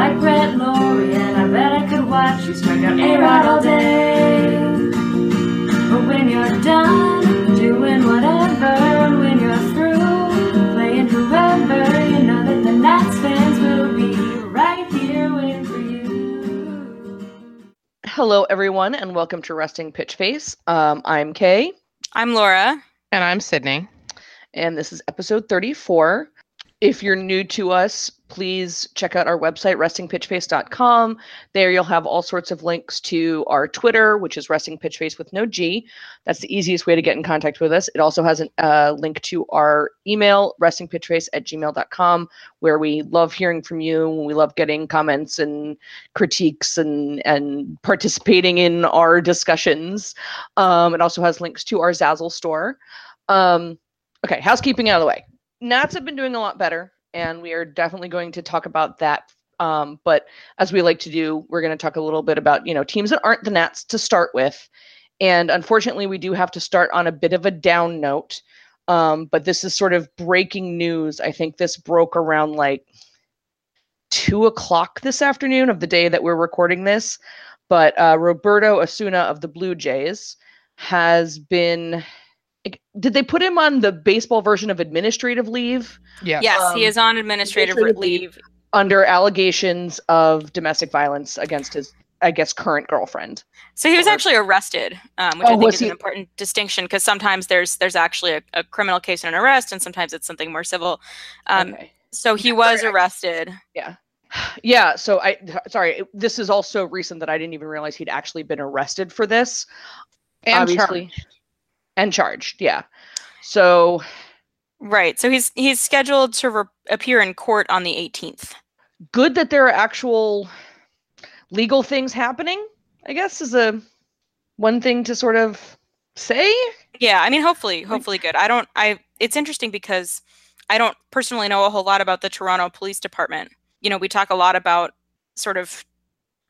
like Brett Lawrie, and I bet I could watch you strike out A-Rod all day. But when you're done doing whatever, when you're through playing whoever, you know that the Nats fans will be right here waiting for you. Hello, everyone, and welcome to Resting Pitch Face. Um, I'm Kay, I'm Laura. And I'm Sydney. and this is episode 34. If you're new to us, please check out our website, restingpitchface.com. There you'll have all sorts of links to our Twitter, which is Resting Pitch with no G. That's the easiest way to get in contact with us. It also has a uh, link to our email, restingpitchface at gmail.com, where we love hearing from you. We love getting comments and critiques and, and participating in our discussions. Um, it also has links to our Zazzle store. Um, okay, housekeeping out of the way. Nats have been doing a lot better, and we are definitely going to talk about that. Um, but as we like to do, we're going to talk a little bit about you know teams that aren't the Nats to start with, and unfortunately, we do have to start on a bit of a down note. Um, but this is sort of breaking news. I think this broke around like two o'clock this afternoon of the day that we're recording this. But uh, Roberto Osuna of the Blue Jays has been. Did they put him on the baseball version of administrative leave? Yeah. Yes, he Um, is on administrative administrative leave. under allegations of domestic violence against his, I guess, current girlfriend. So he was Or- actually arrested, um, which Oh, I think is he- an important distinction because sometimes there's there's actually a, a criminal case and an arrest, and sometimes it's something more civil. Um, okay. So he was arrested. Yeah. Yeah, so I, sorry, this is also recent that I didn't even realize he'd actually been arrested for this. And obviously, charged. And charged. Yeah. So Right. So he's he's scheduled to re- appear in court on the 18th. good that there are actual legal things happening. I guess is a one thing to sort of say. Yeah, I mean, hopefully, hopefully good. I don't. I. It's interesting because I don't personally know a whole lot about the Toronto Police Department. You know, we talk a lot about sort of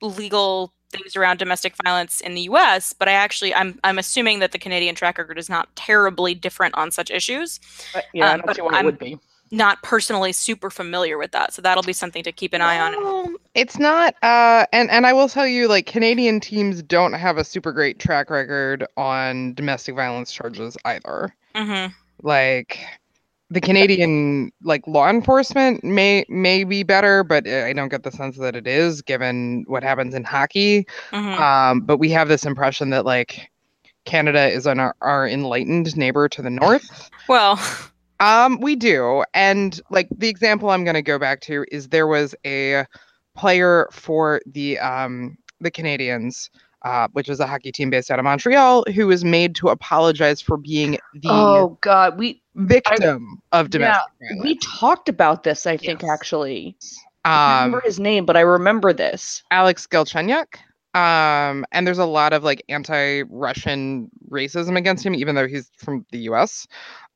legal things around domestic violence in the U.S., but I actually, I'm, I'm assuming that the Canadian track record is not terribly different on such issues. But, yeah, I Um, don't but see I'm- it would be. Not personally super familiar with that, so that'll be something to keep an eye on. It's not uh and and I will tell you like Canadian teams don't have a super great track record on domestic violence charges either. hmm Like the Canadian like law enforcement may may be better, but uh, I don't get the sense that it is given what happens in hockey. hmm Um but we have this impression that like Canada is on our, our enlightened neighbor to the north. Well, Um, we do. And like the example I'm going to go back to is there was a player for the um the Canadians, uh, which is a hockey team based out of Montreal, who was made to apologize for being the Oh God, we victim of domestic violence. we talked about this. I think Yes. actually. I can't Um, remember his name, but I remember this. Alex Galchenyuk. Um, and there's a lot of like anti-Russian racism against him, even though he's from the U.S. is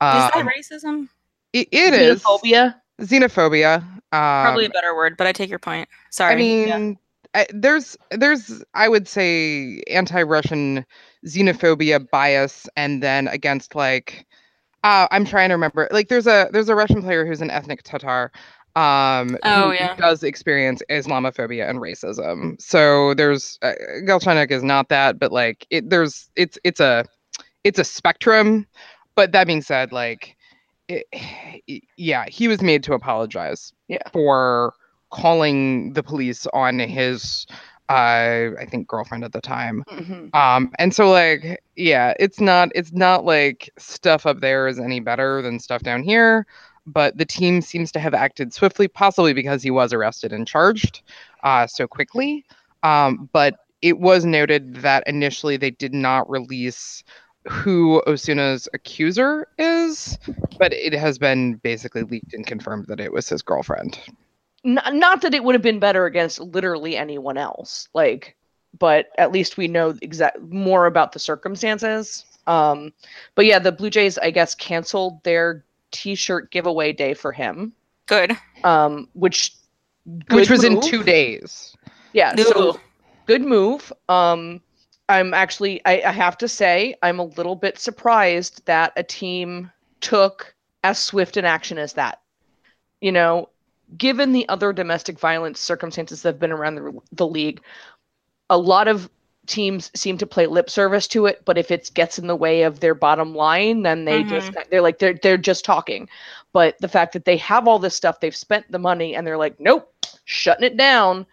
that Um, racism? it, it is Xenophobia. xenophobia. Um, Probably a better word, but I take your point. Sorry. I mean, I, there's there's I would say anti-Russian xenophobia bias, and then against like uh, I'm trying to remember. Like there's a there's a Russian player who's an ethnic Tatar. Um, Oh, who yeah. does experience Islamophobia and racism. So there's uh, Galchenyuk is not that, but like it there's it's it's a it's a spectrum. But that being said, like it, yeah, he was made to apologize Yeah. for calling the police on his uh I think girlfriend at the time. Mhm. Um and so like yeah, it's not it's not like stuff up there is any better than stuff down here, but the team seems to have acted swiftly possibly because he was arrested and charged uh so quickly. Um but it was noted that initially they did not release who Osuna's accuser is, but it has been basically leaked and confirmed that it was his girlfriend. N- not that it would have been better against literally anyone else, like, but at least we know exact more about the circumstances. Um, but yeah, the Blue Jays, I guess, canceled their T-shirt giveaway day for him, Good. um, which which good was in two days. Yeah, so good move. Um, I'm actually, I, I have to say, I'm a little bit surprised that a team took as swift an action as that. You know, given the other domestic violence circumstances that have been around the, the league, a lot of teams seem to play lip service to it, but if it gets in the way of their bottom line, then they just they're like they're they're just talking. But the fact that they have all this stuff, they've spent the money, and they're like, nope, shutting it down,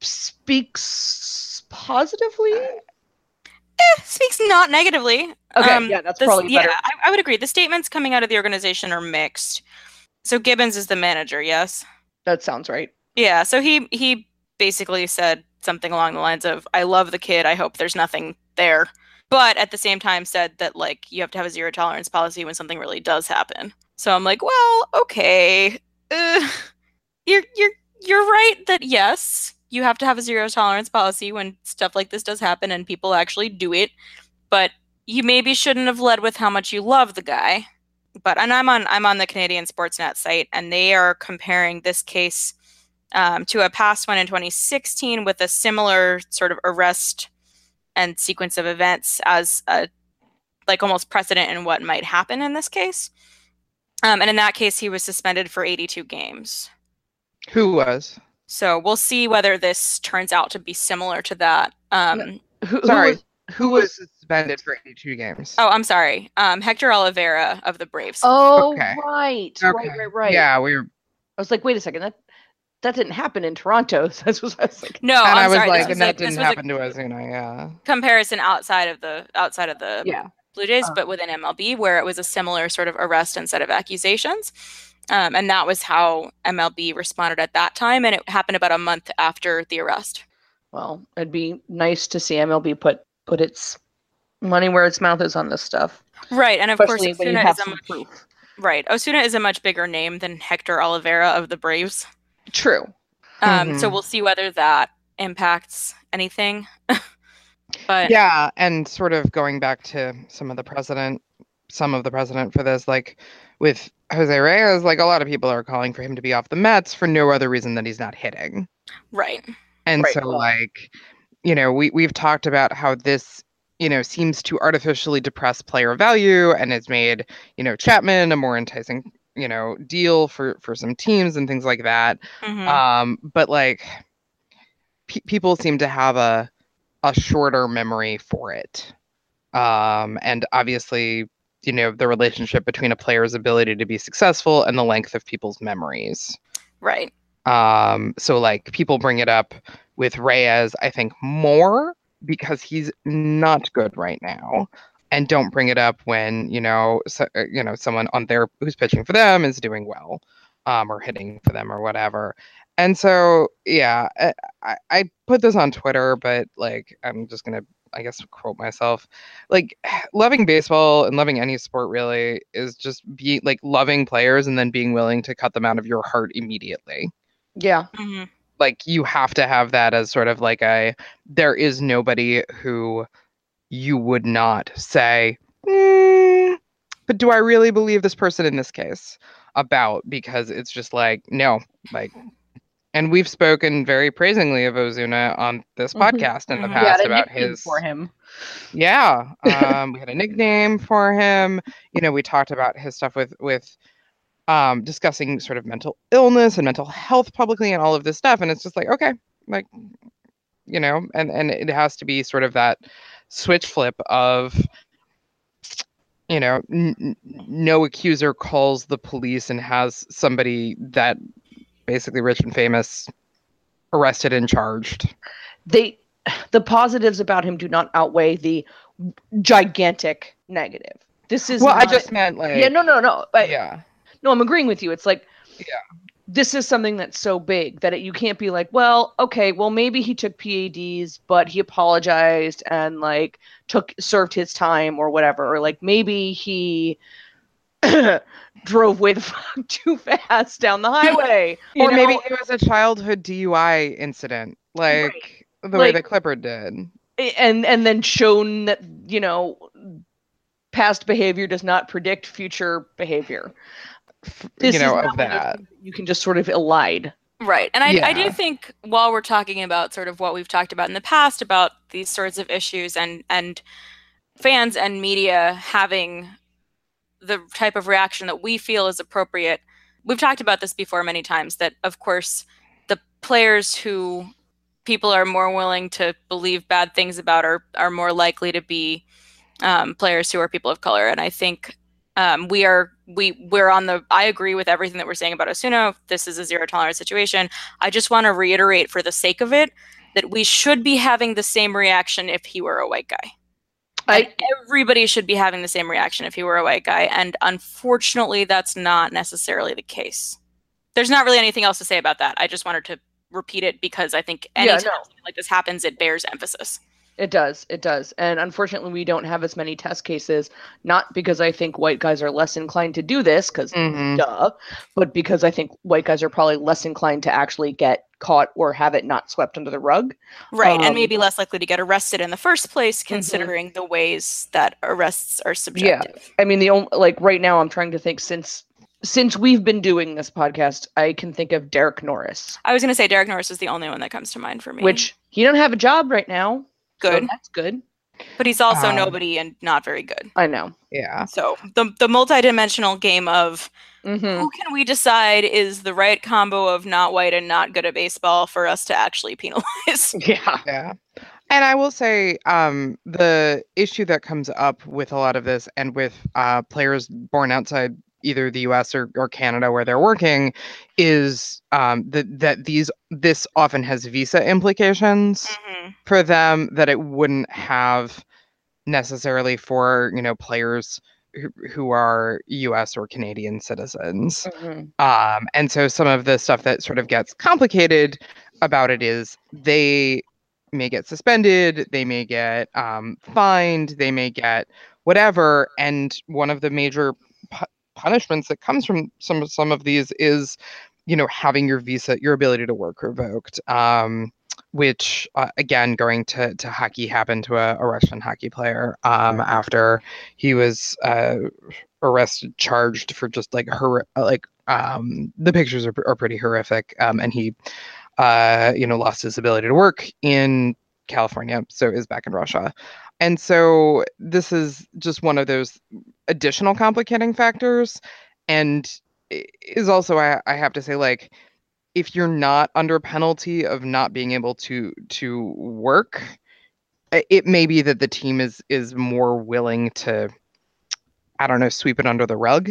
speaks positively. Eh, speaks not negatively. Okay, Um, yeah, that's This- probably yeah, better. I, I would agree. The statements coming out of the organization are mixed. So Gibbons is the manager, yes. That sounds right. Yeah, so he he basically said something along the lines of I love the kid. I hope there's nothing there. But at the same time said that like you have to have a zero tolerance policy when something really does happen. So I'm like, well, okay. Uh, you're you're you're right that yes, you have to have a zero tolerance policy when stuff like this does happen and people actually do it. But you maybe shouldn't have led with how much you love the guy. But and I'm on I'm on the Canadian Sportsnet site and they are comparing this case um, to a past one in 2016 with a similar sort of arrest and sequence of events as a like almost precedent in what might happen in this case. Um, and in that case, he was suspended for 82 games. Who was? So we'll see whether this turns out to be similar to that. Um, Who, who Sorry. was- Who was suspended for 82 games? oh, I'm sorry. Um, Hector Olivera of the Braves. oh, Okay. right, Okay. right, right, right. Yeah, we were. I was like, wait a second, that that didn't happen in Toronto. So that's what I was like. no, and I'm I was sorry. like, this was, and that this didn't was a happen to Osuna. Yeah. comparison outside of the outside of the Yeah. Blue Jays, Uh. but within MLB, where it was a similar sort of arrest and set of accusations. Um, and that was how MLB responded at that time. And it happened about a month after the arrest. Well, it'd be nice to see MLB put put its money where its mouth is on this stuff, Right. And of especially course, when you Osuna have is a much, proof. right. Osuna is a much bigger name than Hector Olivera of the Braves. True. Um, So Mhm. we'll see whether that impacts anything. but Yeah, and sort of going back to some of the president, some of the president for this, like with Jose Reyes, like a lot of people are calling for him to be off the Mets for no other reason than he's not hitting. right. And Right, so like, you know, we we've talked about how this, you know, seems to artificially depress player value and has made, you know, Chapman a more enticing, you know, deal for for some teams and things like that. Mhm. Um, but like pe- people seem to have a a shorter memory for it. Um, and obviously, you know, the relationship between a player's ability to be successful and the length of people's memories. right. Um, so like people bring it up with Reyes, I think more because he's not good right now, and don't bring it up when you know so, uh, you know someone on there who's pitching for them is doing well, um, or hitting for them or whatever. And so yeah, I, I- I put this on Twitter, but like I'm just gonna I guess quote myself, like loving baseball and loving any sport really is just be like loving players and then being willing to cut them out of your heart immediately Yeah. Mhm. Like you have to have that as sort of like a there is nobody who you would not say "Mm, but do i really believe this person in this case about because it's just like no like and we've spoken very praisingly of osuna on this Mhm. podcast in the Mhm. Yeah, past a about his for him. yeah um we had a nickname for him you know we talked about his stuff with with um discussing sort of mental illness and mental health publicly and all of this stuff and it's just like okay like you know and and it has to be sort of that switch flip of you know n- no accuser calls the police and has somebody that basically rich and famous arrested and charged They, the positives about him do not outweigh the gigantic negative. This is well i just meant like yeah no no no I, yeah no I'm agreeing with you. It's like Yeah. This is something that's so big that it, you can't be like, well, okay, well maybe he took PEDs, but he apologized and like took served his time or whatever, or like maybe he drove way the fuck too fast down the highway, or maybe it was a childhood DUI incident, like the way Like- that Clipper did. and and then shown that you know past behavior does not predict future behavior. This you is know not of that. you can just sort of elide. Right. And I, I do think while we're talking about sort of what we've talked about in the past about these sorts of issues and and fans and media having the type of reaction that we feel is appropriate, we've talked about this before many times that of course the players who people are more willing to believe bad things about are are more likely to be um, players who are people of color and i think um, we are we we're on the i agree with everything that we're saying about osuna this is a zero tolerance situation i just want to reiterate for the sake of it that we should be having the same reaction if he were a white guy I, everybody should be having the same reaction if he were a white guy. And unfortunately, that's not necessarily the case. There's not really anything else to say about that. I just wanted to repeat it because I think Yeah, anytime no. something like this happens, it bears emphasis. It does. It does. And unfortunately, we don't have as many test cases, not because I think white guys are less inclined to do this, because Mhm. duh, but because I think white guys are probably less inclined to actually get caught or have it not swept under the rug. Right. Um, and maybe less likely to get arrested in the first place, considering the ways that arrests are subjective. Yeah. I mean, the only like right now, I'm trying to think since since we've been doing this podcast, I can think of Derek Norris, I was going to say Derek Norris is the only one that comes to mind for me. which he don't have a job right now. So good, that's good. but he's also Um, nobody and not very good. I know. Yeah. So the the multidimensional game of hmm who can we decide is the right combo of not white and not good at baseball for us to actually penalize? Yeah. Yeah. And I will say, um, the issue that comes up with a lot of this and with uh, players born outside either the US or, or Canada where they're working is um, that, that these this often has visa implications Mhm. for them that it wouldn't have necessarily for, you know, players who, who are US or Canadian citizens. Mhm. Um, and so some of the stuff that sort of gets complicated about it is they may get suspended, they may get um, fined, they may get whatever. And one of the major punishments that comes from some some of these is, you know, having your visa, your ability to work revoked. Um, which uh, again, going to to hockey happened to a, a Russian hockey player um, after he was uh, arrested, charged for just like her like um, the pictures are, are pretty horrific, um, and he uh, you know lost his ability to work in California, so is back in Russia. And so this is just one of those additional complicating factors, and is also I, I have to say like if you're not under penalty of not being able to to work it may be that the team is is more willing to i don't know sweep it under the rug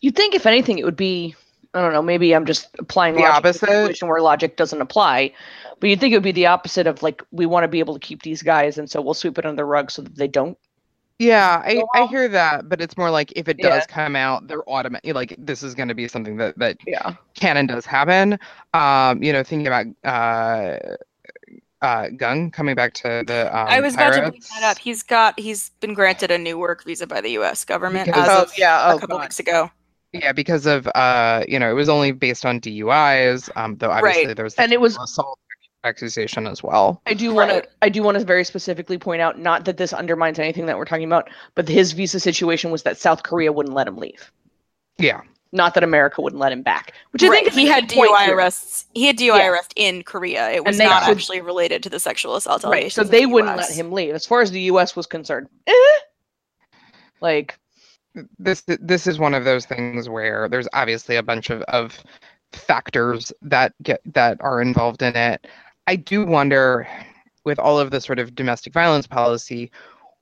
You'd think, if anything, it would be. I don't know. Maybe I'm just applying The logic to a opposite? situation where logic doesn't apply. But you'd think it would be the opposite of like we want to be able to keep these guys, and so we'll sweep it under the rug so that they don't. yeah i, I hear that but it's more like if it Yeah. does come out they're automatic like this is going to be something that that Yeah. canon does happen um you know thinking about uh uh gung coming back to the um, I was about to bring that up. He's got he's been granted a new work visa by the U.S. government Because- as Oh, of yeah, a oh, couple God. weeks ago. Yeah, because of uh, you know, it was only based on DUIs. Um, though obviously Right. there's And it was- assault accusation as well. I do want Right. to. I do want to very specifically point out, not that this undermines anything that we're talking about, but his visa situation was that South Korea wouldn't let him leave. Yeah, Not that America wouldn't let him back. Which I think he had key point DUI here. arrests. He had DUI Yeah. arrest in Korea. It was they not could- actually related to the sexual assault Right. So they the wouldn't US. let him leave. As far as the U.S. was concerned, eh. like this this is one of those things where there's obviously a bunch of, of factors that get that are involved in it. I do wonder, with all of the sort of domestic violence policy,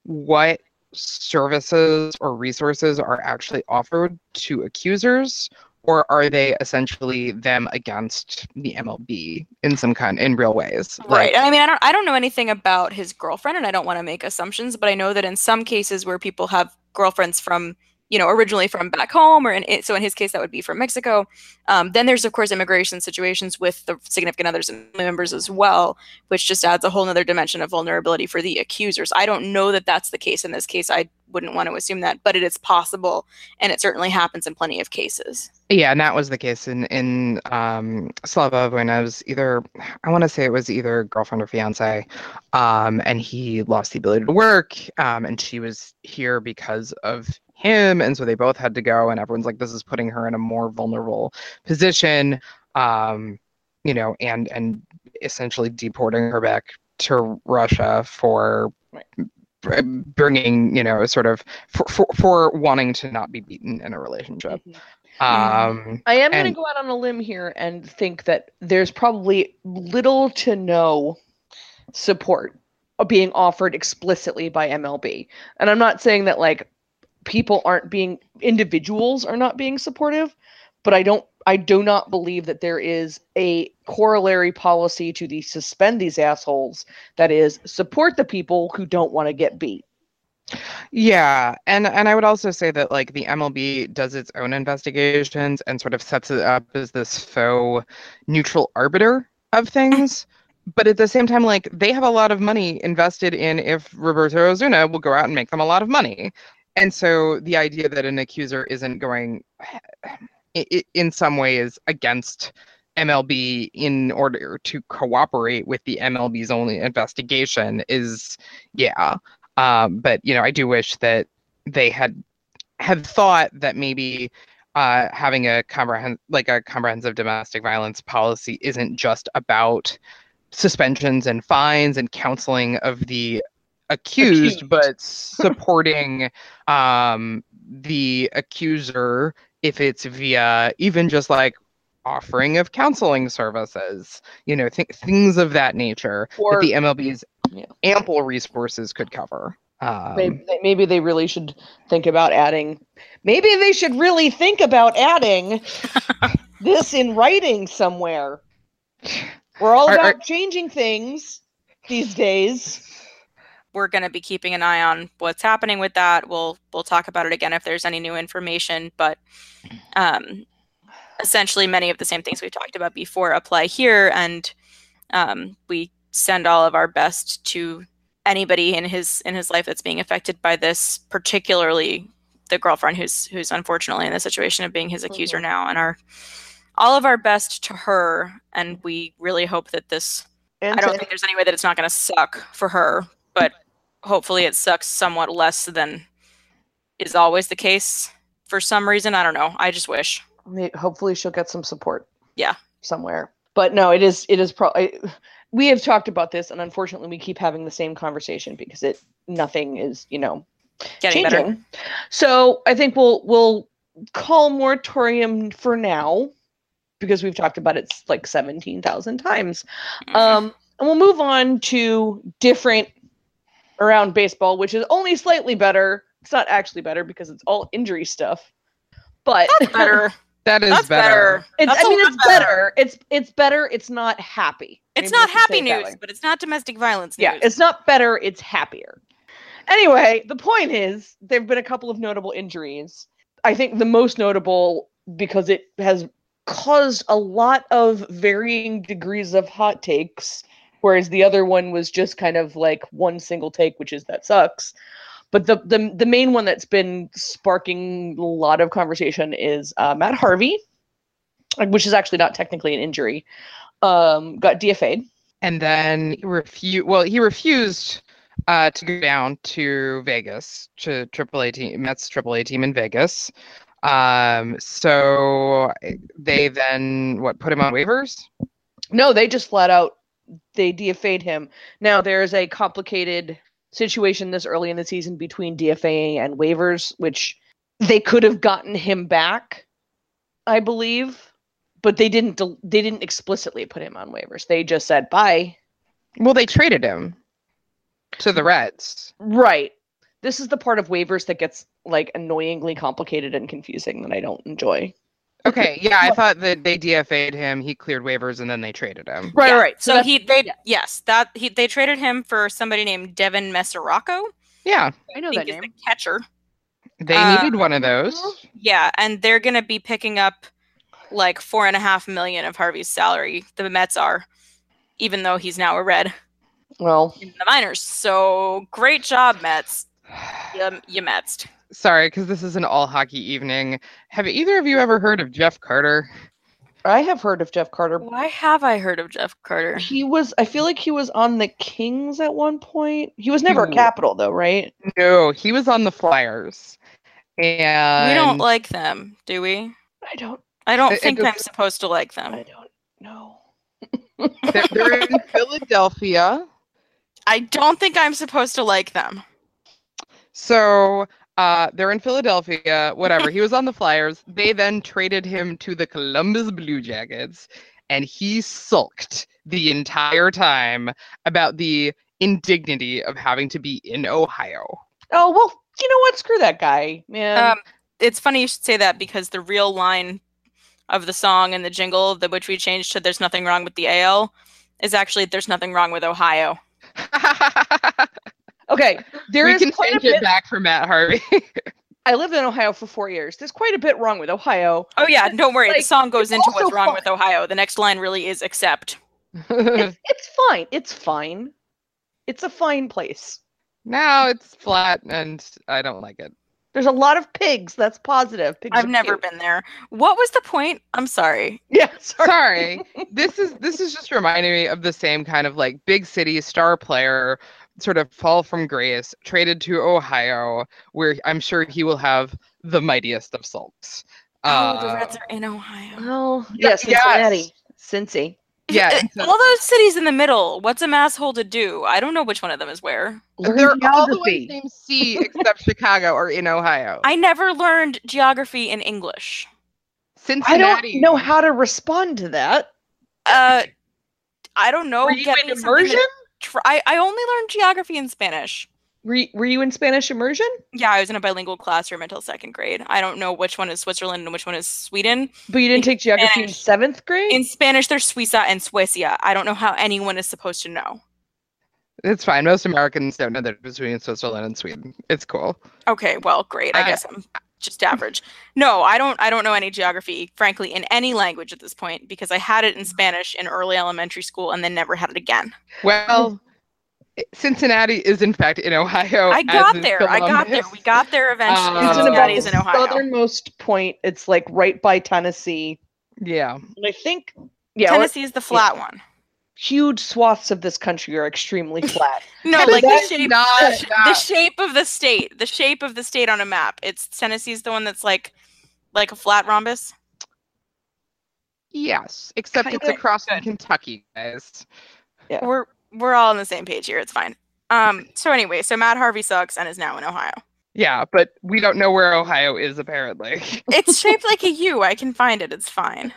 what services or resources are actually offered to accusers or are they essentially them against the MLB in some kind in real ways? Right. Like, I mean, I don't, I don't know anything about his girlfriend, and I don't want to make assumptions, but I know that in some cases where people have girlfriends from, you know, originally from back home, or in so in his case that would be from Mexico. Um, then there's of course immigration situations with the significant others and members as well, which just adds a whole nother dimension of vulnerability for the accusers. I don't know that that's the case in this case. I wouldn't want to assume that, but it is possible, and it certainly happens in plenty of cases. Yeah, and that was the case in in um, Slava when I was either I want to say it was either girlfriend or fiance, um, and he lost the ability to work, um, and she was here because of him, and so they both had to go, and everyone's like, this is putting her in a more vulnerable position, um, you know, and and essentially deporting her back to Russia for bringing you know sort of for, for for wanting to not be beaten in a relationship. Um, I am going to go out on a limb here and think that there's probably little to no support being offered explicitly by MLB. And I'm not saying that like people aren't being individuals are not being supportive, but I don't I do not believe that there is a corollary policy to the suspend these assholes that is support the people who don't want to get beat. Yeah, and and I would also say that like the MLB does its own investigations and sort of sets it up as this faux neutral arbiter of things. But at the same time, like they have a lot of money invested in if Roberto Osuna will go out and make them a lot of money. And so the idea that an accuser isn't going in some ways against MLB in order to cooperate with the MLB's only investigation is yeah. Um, but you know, I do wish that they had had thought that maybe uh, having a comprehend like a comprehensive domestic violence policy isn't just about suspensions and fines and counseling of the accused, Accused. but supporting um, the accuser if it's via even just like offering of counseling services, you know, th- things of that nature Or that the MLB's Yeah. ample resources could cover. Um, maybe, maybe they really should think about adding maybe they should really think about adding this in writing somewhere we're all Are- about are- changing things these days we're going to be keeping an eye on what's happening with that. We'll we'll talk about it again if there's any new information, but um, essentially many of the same things we've talked about before apply here, and um, we send all of our best to anybody in his in his life that's being affected by this, particularly the girlfriend who's who's unfortunately in the situation of being his accuser Mhm. now, and our all of our best to her, and we really hope that this and I don't think there's any way that it's not going to suck for her, hopefully it sucks somewhat less than is always the case for some reason. I don't know. I just wish. hopefully she'll get some support Yeah. somewhere but no it is it is probably we have talked about this and unfortunately we keep having the same conversation because it nothing is you know Getting changing. better. So I think we'll we'll call moratorium for now because we've talked about it like seventeen thousand times. Mhm. Um, and we'll move on to different around baseball, which is only slightly better. It's not actually better because it's all injury stuff, but That's better. that is That's better. better. it's, That's I a mean, it's better. It's it's better. It's not happy. It's Maybe not happy it news, but it's not domestic violence news. Yeah, it's not better, it's happier. Anyway, the point is there have been a couple of notable injuries. I think the most notable because it has caused a lot of varying degrees of hot takes, whereas the other one was just kind of like one single take, which is that sucks. But the the, the main one that's been sparking a lot of conversation is uh, Matt Harvey, uh, which is actually not technically an injury. Um, got DFA'd. And then he refused. Well, he refused uh, to go down to Vegas to AAA team, Mets AAA team in Vegas. Um, so they then what put him on waivers? No, they just flat out they DFA'd him. Now there is a complicated situation this early in the season between DFAing and waivers, which they could have gotten him back, I believe, but they didn't. They didn't explicitly put him on waivers. They just said bye. Well, they traded him to the Reds. Right. This is the part of waivers that gets like annoyingly complicated and confusing that I don't enjoy. Okay, yeah, I thought that they DFA'd him, he cleared waivers, and then they traded him. Right, Yeah, right. So, that's- he they yeah. yes that he they traded him for somebody named Devin Mesoraco. Yeah, I know I think that is name. the catcher. they Uh, needed one of those. Yeah, and they're gonna be picking up like four and a half million of Harvey's salary. The Mets are, even though he's now a Red Well, in the minors. So great job, Mets. You, you Mets. Sorry, because this is an all hockey evening. Have either of you ever heard of Jeff Carter? I have heard of Jeff Carter. Why have I heard of Jeff Carter? He was. I feel like he was on the Kings at one point. He was never a Capital though, right? No, he was on the Flyers. And we don't like them, do we? I don't. I don't It- it think I'm supposed to like them. I don't know. they're, they're in Philadelphia. I don't think I'm supposed to like them. So uh, they're in Philadelphia, whatever. he was on the Flyers. They then traded him to the Columbus Blue Jackets, and he sulked the entire time about the indignity of having to be in Ohio. Oh well, you know what? Screw that guy, man. Um, it's funny you should say that because the real line of the song and the jingle, the which we changed to "There's nothing wrong with the AL," is actually "There's nothing wrong with Ohio." okay, there we is can quite a bit. it back for Matt Harvey. I lived in Ohio for four years. There's quite a bit wrong with Ohio. Oh yeah, don't worry. like, the song goes into what's wrong fun. with Ohio. The next line really is "accept." It's, it's fine. It's fine. It's a fine place. now it's flat, and I don't like it. There's a lot of pigs. That's positive. Pigs I've never cute. been there. What was the point? I'm sorry. Yeah, sorry. Sorry, this is this is just reminding me of the same kind of like big city star player sort of fall from grace, traded to Ohio, where I'm sure he will have the mightiest of sulks. oh, the Uh, Reds are in Ohio. Well, Yeah, yes, Cincinnati, yes. Cincy. Yeah, all those cities in the middle. What's a masshole to do? I don't know which one of them is where. Learn They're all the geography. ones named C except Chicago or in Ohio. I never learned geography in English. I don't know how to respond to that. Uh, I don't know. Were you Get in immersion? to Try. I, I only learned geography in Spanish. Were you, were you in Spanish immersion? Yeah, I was in a bilingual classroom until second grade. I don't know which one is Switzerland and which one is Sweden. But you didn't take geography in seventh grade? In Spanish, there's Suiza and Suecia. I don't know how anyone is supposed to know. It's fine. Most Americans don't know the difference between Switzerland and Sweden. It's cool. Okay, well, great. I I- guess I'm just average. No, I don't. I don't know any geography, frankly, in any language at this point because I had it in Spanish in early elementary school and then never had it again. Well, Cincinnati is in fact in Ohio. I got is there. I got there. We got there eventually. Uh, it's in about Cincinnati is in Ohio. southernmost point. It's like right by Tennessee. Yeah. And I think, yeah, Tennessee is the flat one. Huge swaths of this country are extremely flat. No, Tennessee like the shape, not the, sh- the shape of the state, the shape of the state on a map. It's Tennessee's the one that's like, like a flat rhombus. Yes, except it's Kinda across good. Kentucky, guys. Yeah. We're we're all on the same page here. It's fine. Um. So anyway, so Matt Harvey sucks and is now in Ohio. Yeah, but we don't know where Ohio is apparently. It's shaped like a U. I can find it. It's fine.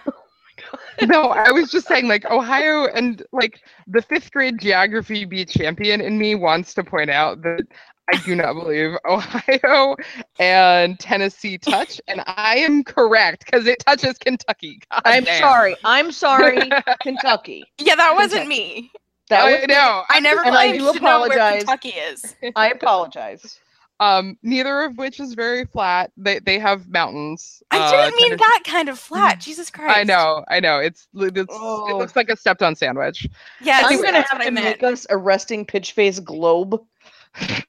No, I was just saying like Ohio and like the fifth grade geography bee champion in me wants to point out that I do not believe Ohio and Tennessee touch, and I am correct because it touches Kentucky. God I'm damn. sorry. I'm sorry, Kentucky. Yeah, that wasn't Kentucky. me. That I was know. I never And I do to know where apologize. Kentucky is. I apologize. Um, neither of which is very flat. They they have mountains. I Uh, didn't mean Tennessee- that kind of flat. Jesus Christ. I know, I know. It's, it's it Oh. looks like a stepped on sandwich. Yeah, I'm gonna have to make us a resting pitch face globe.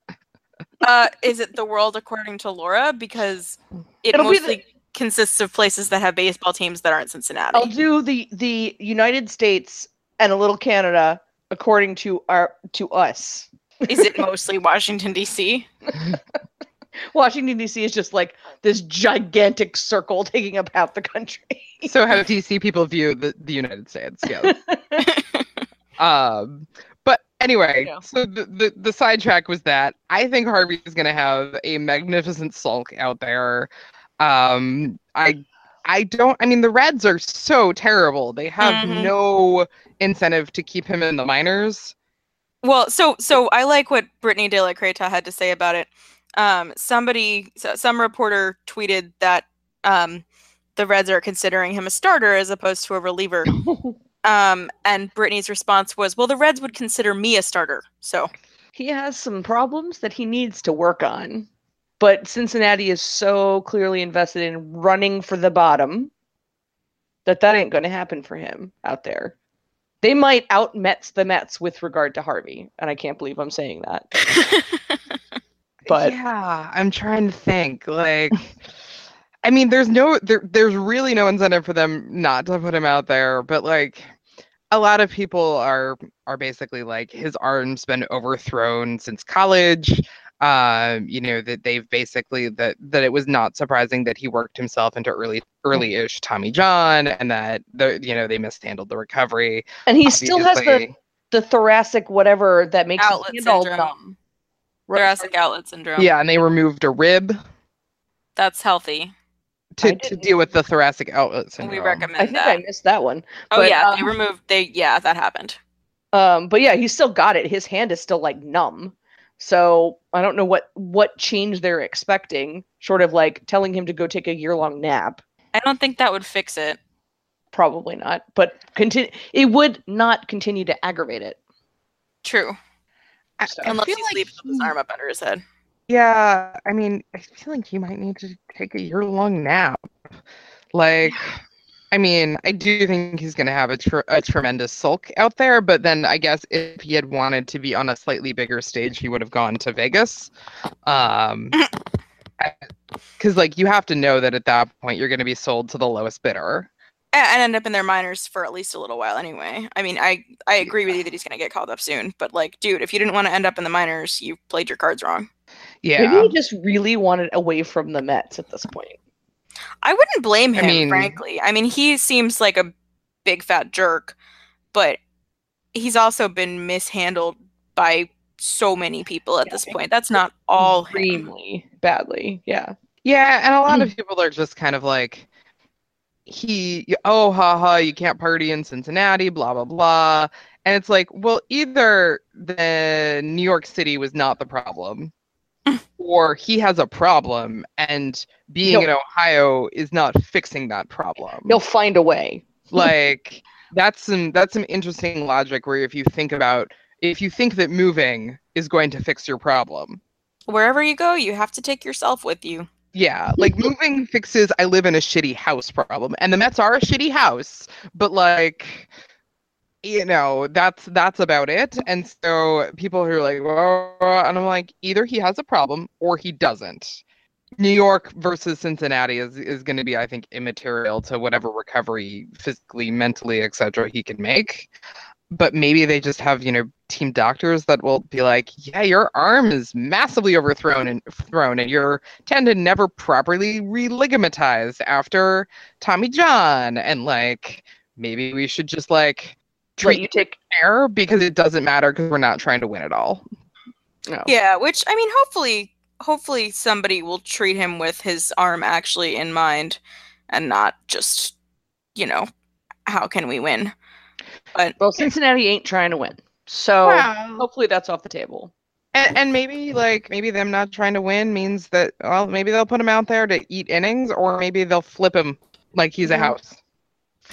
Uh, is it the world according to Laura? Because it It'll be the- mostly consists of places that have baseball teams that aren't Cincinnati. I'll do the the United States and a little Canada according to our to us. Is it mostly Washington D.C.? Washington D.C. is just like this gigantic circle taking up half the country. So how DC people view the, the United States? Yeah. um, but anyway, Yeah. so the, the the sidetrack was that I think Harvey is going to have a magnificent sulk out there. Um, I I don't. I mean, the Reds are so terrible. They have Mhm. no incentive to keep him in the minors. Well, so so I like what Britni De La Cretaz had to say about it. Um, somebody, some reporter tweeted that um, the Reds are considering him a starter as opposed to a reliever. Um, and Britni's response was, "Well, the Reds would consider me a starter." So he has some problems that he needs to work on. But Cincinnati is so clearly invested in running for the bottom that that ain't going to happen for him out there. They might out Mets the Mets with regard to Harvey, and I can't believe I'm saying that. But- yeah, I'm trying to think. Like, I mean, there's no there. There's really no incentive for them not to put him out there. But like, a lot of people are are basically like his arm's been overthrown since college. Um, you know that they've basically that that it was not surprising that he worked himself into early early-ish Tommy John, and that the you know they mishandled the recovery. And he still has the, the thoracic whatever that makes Outlet his hand all syndrome. numb. Thoracic outlet syndrome. Yeah, and they removed a rib That's healthy. to, to deal with the thoracic outlet syndrome. We recommend I think that. I missed that one. oh but, yeah, they um, removed they yeah, that happened. Um, but yeah, he still got it. His hand is still like numb. So I don't know what what change they're expecting. Short of like telling him to go take a year long nap. I don't think that would fix it. Probably not. But continue. It would not continue to aggravate it. True. So- I Unless feel he like sleeps with his arm up under his head. Yeah, I mean, I feel like you might need to take a year long nap. Like, I mean, I do think he's going to have a, tr- a tremendous sulk out there, but then I guess if he had wanted to be on a slightly bigger stage, he would have gone to Vegas. Um, because like you have to know that at that point you're going to be sold to the lowest bidder. And end up in their minors for at least a little while anyway. I mean, I I agree with you that he's gonna get called up soon, but like, dude, if you didn't want to end up in the minors, you played your cards wrong. Yeah, Maybe he just really wanted away from the Mets at this point. I wouldn't blame I him, mean- frankly. I mean, he seems like a big fat jerk, but he's also been mishandled by so many people at this point. That's not all him. extremely badly. Yeah. Yeah, and a lot of mm. people are just kind of like, he, oh, haha, you can't party in Cincinnati, blah, blah, blah. And it's like, well, either the New York City was not the problem, or he has a problem, and being He'll- in Ohio is not fixing that problem. He'll find a way. like that's some that's some interesting logic where if you think about if you think that moving is going to fix your problem Wherever you go, you have to take yourself with you. Yeah, like moving fixes I live in a shitty house problem. And the Mets are a shitty house, but like you know, that's that's about it. And so people who are like, well, and I'm like, either he has a problem or he doesn't. New York versus Cincinnati is is going to be, I think, immaterial to whatever recovery, physically, mentally, etc. he can make. But maybe they just have, you know, team doctors that will be like, yeah, your arm is massively overthrown and thrown, and your tendon never properly religamentized after Tommy John, and like maybe we should just like Let treat you take care because it doesn't matter because we're not trying to win it all. no. Yeah, which I mean, hopefully, hopefully somebody will treat him with his arm actually in mind, and not just, you know, how can we win? But Well, Cincinnati ain't trying to win. So Well, hopefully that's off the table. and, and maybe like maybe them not trying to win means that well maybe they'll put him out there to eat innings or maybe they'll flip him like he's a Mhm. house.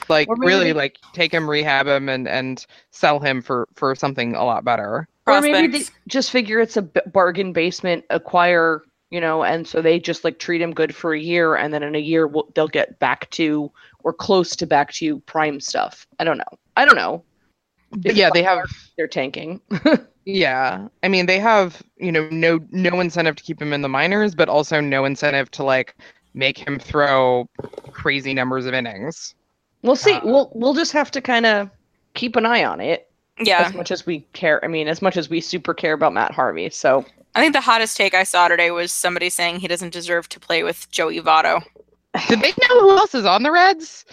Like maybe really like take him rehab him and and sell him for for something a lot better. Or maybe they just figure it's a bargain basement acquire, you know, and so they just like treat him good for a year, and then in a year we'll, they'll get back to or close to back to prime stuff. I don't know. I don't know. But yeah, they have They're tanking. Yeah, I mean they have you know no no incentive to keep him in the minors, but also no incentive to like make him throw crazy numbers of innings. We'll see. Uh, we'll we'll just have to kind of keep an eye on it Yeah, as much as we care. I mean, as much as we super care about Matt Harvey. So I think the hottest take I saw today was somebody saying he doesn't deserve to play with Joey Votto. Did they know who else is on the Reds?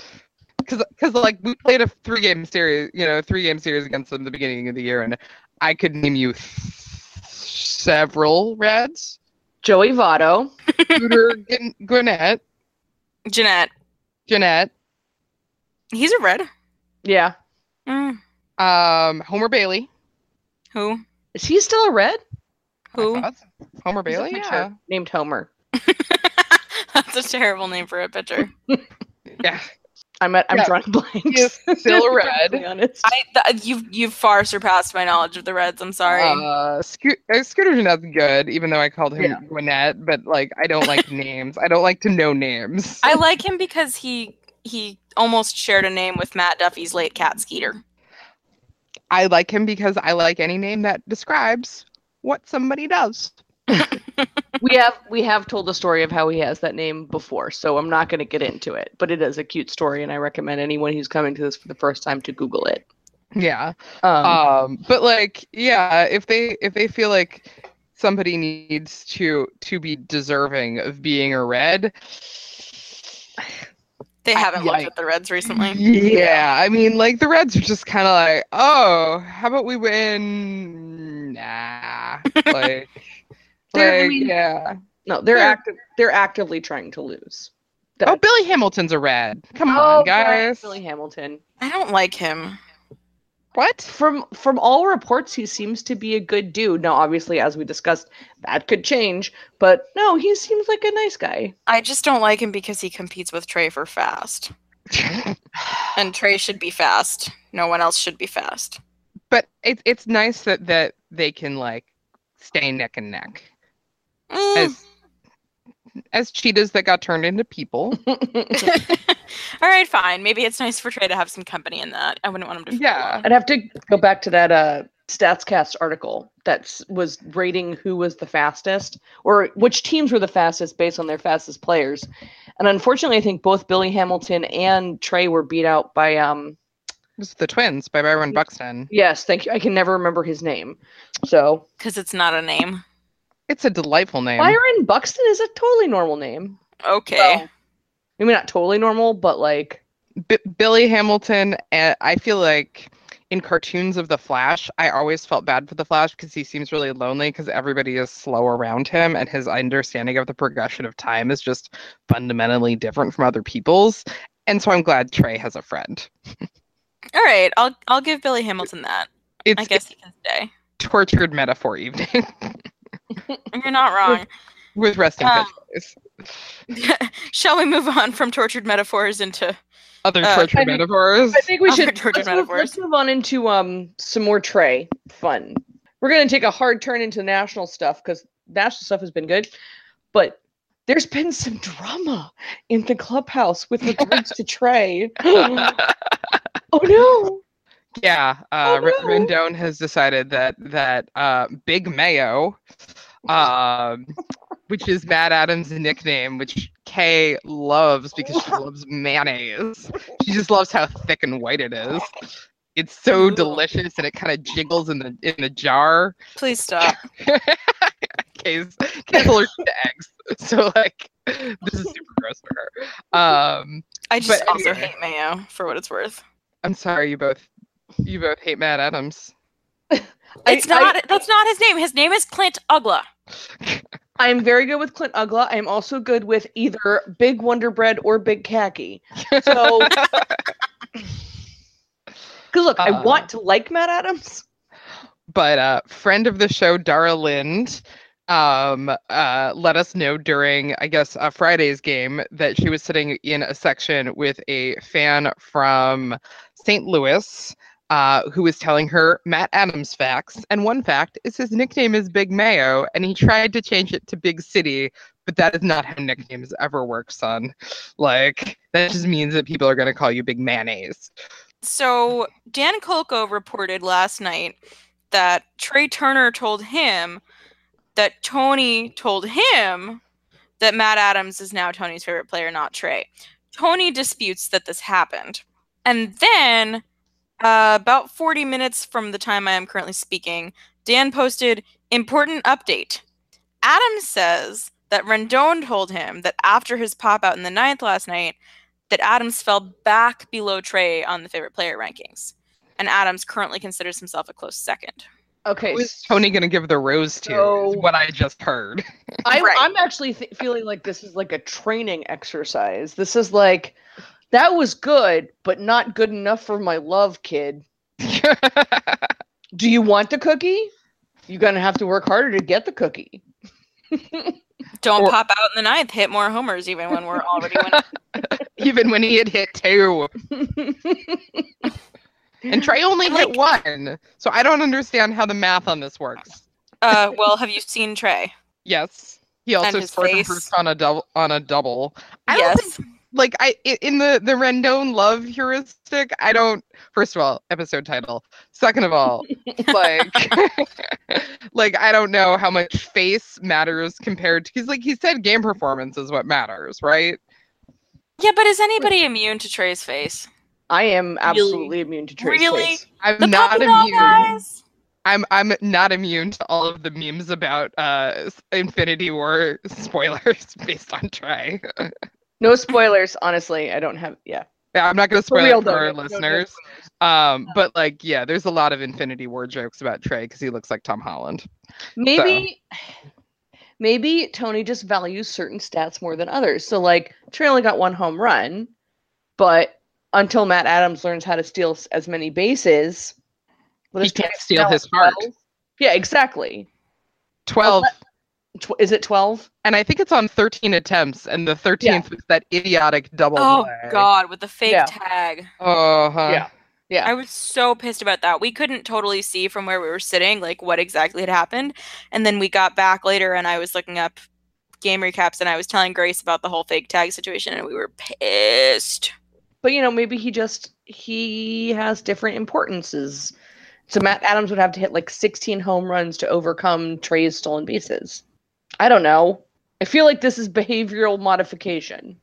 Because like we played a three game series, you know, three game series against them at the beginning of the year, and I could name you th- several Reds. Joey Votto, Scooter Gwinnett, Gennett, Gennett, he's a red. yeah, Mm, um, Homer Bailey. who? is he still a red? Who? Homer He's Bailey, yeah, named Homer. That's a terrible name for a pitcher. yeah. I'm at, I'm Yeah, drawing blanks. He is still a red. honest. I th- you've you've far surpassed my knowledge of the Reds. I'm sorry. Uh, Sco- uh, Scooter Gennett's good, even though I called him Yeah. Gwinnett, but like I don't like names. I don't like to know names. I like him because he he almost shared a name with Matt Duffy's late cat Skeeter. I like him because I like any name that describes what somebody does. we have we have told the story of how he has that name before, so I'm not going to get into it. But it is a cute story, and I recommend anyone who's coming to this for the first time to Google it. Yeah. Um, Um, but like, yeah, if they if they feel like somebody needs to to be deserving of being a red, They haven't looked yeah, at the Reds recently. yeah, I mean, like the Reds are just kind of like, oh, how about we win? Nah, like, They're- I mean- yeah. No, they're They're- active. They're actively trying to lose. Oh, Billy Hamilton's a red. Come Oh, on, guys. Billy Hamilton. I don't like him. What? From from all reports, he seems to be a good dude. Now, obviously, as we discussed, that could change. But no, he seems like a nice guy. I just don't like him because he competes with Trey for fast. And Trey should be fast. No one else should be fast. but it's it's nice that that they can like stay neck and neck Mm. as as cheetahs that got turned into people. All right, fine. Maybe it's nice for Trey to have some company in that. I wouldn't want him to. Yeah. alone. I'd have to go back to that uh, Statcast article that was rating who was the fastest or which teams were the fastest based on their fastest players. And unfortunately, I think both Billy Hamilton and Trey were beat out by um. This is the twins by Byron Buxton. Yes, thank you. I can never remember his name. So Because it's not a name. It's a delightful name. Byron Buxton is a totally normal name. Okay. Well, maybe not totally normal, but like B- Billy Hamilton. And I feel like in cartoons of the Flash, I always felt bad for the Flash because he seems really lonely because everybody is slow around him, and his understanding of the progression of time is just fundamentally different from other people's. And so I'm glad Trey has a friend. All right. I'll I'll give Billy Hamilton that. It's I guess he can stay. tortured metaphor evening You're not wrong. with resting Um, bitch. Shall we move on from tortured metaphors into Other uh, tortured I think- metaphors. I think we Other should tortured let's move, let's move on into um some more Trey fun. We're gonna take a hard turn into national stuff because national stuff has been good, but there's been some drama in the clubhouse with regards to Trey. oh no! Yeah, uh, Oh, no. Rendon has decided that that uh, Big Mayo, um, which is Matt Adams' nickname, which Kay loves because she loves mayonnaise. She just loves how thick and white it is. It's so delicious, and it kind of jiggles in the in the jar. please stop. Kay's Kay's allergic to eggs, so like this is super gross for her. Um, I just also anyway. hate mayo for what it's worth. I'm sorry, you both you both hate Matt Adams. It's not that's not his name. His name is Clint Ugla. I am very good with Clint Ugla. I am also good with either Big Wonder Bread or Big Khaki. So, because look, I Uh. want to like Matt Adams. but uh friend of the show dara lind um uh let us know during i guess uh, friday's game that she was sitting in a section with a fan from st louis uh, who was telling her Matt Adams facts, and one fact is his nickname is Big Mayo, and he tried to change it to Big City, but that is not how nicknames ever work, son. Like that just means that people are going to call you Big Mayonnaise. So Dan Kolko reported last night that Trey Turner told him that Tony told him that Matt Adams is now Tony's favorite player, not Trey. Tony disputes that this happened. And then, uh, about 40 minutes from the time I am currently speaking, Dan posted important update. Adams says that Rendon told him that after his pop out in the ninth last night, that Adams fell back below Trey on the favorite player rankings. And Adams currently considers himself a close second. Okay, Who is Tony going to give the rose to? So- is what I just heard. I, Right. I'm actually th- feeling like this is like a training exercise. This is like that was good, but not good enough for my love kid. Do you want the cookie? You're gonna have to work harder to get the cookie. Don't Or- pop out in the ninth, hit more homers even when we're already winning. Even when he had hit two, and Trey only hit one, so I don't understand how the math on this works. Uh, well, have you seen Trey? Yes, he also scored face. first on a double. On a double, I don't yes. think, like I i- in the the Rendon love heuristic. I don't. First of all, episode title. Second of all, like like I don't know how much face matters compared to because like he said, game performance is what matters, right? Yeah, but is anybody immune to Trey's face? I am absolutely immune to Trey's face. Really? face. I'm The not puppy immune. guys? I'm I'm not immune to all of the memes about uh Infinity War spoilers based on Trey. No spoilers, honestly. I don't have. Yeah, yeah, I'm not gonna spoil real it for our no- no- no listeners. Um, but like, yeah, there's a lot of Infinity War jokes about Trey because he looks like Tom Holland. Maybe, maybe Tony just values certain stats more than others. So like Trey only got one home run, but until Matt Adams learns how to steal as many bases, He can't steal his heart. 12? Yeah, exactly. 12 Tw- is it 12? and I think it's on 13 attempts and the 13th was that idiotic double Oh play. God, with the fake Yeah. tag. Oh, huh. Yeah. Yeah. I was so pissed about that. We couldn't totally see from where we were sitting like what exactly had happened. And then we got back later and I was looking up game recaps and I was telling Grace about the whole fake tag situation and we were pissed. But you know, maybe he just he has different importances. So Matt Adams would have to hit like 16 home runs to overcome Trey's stolen bases. I don't know. I feel like this is behavioral modification.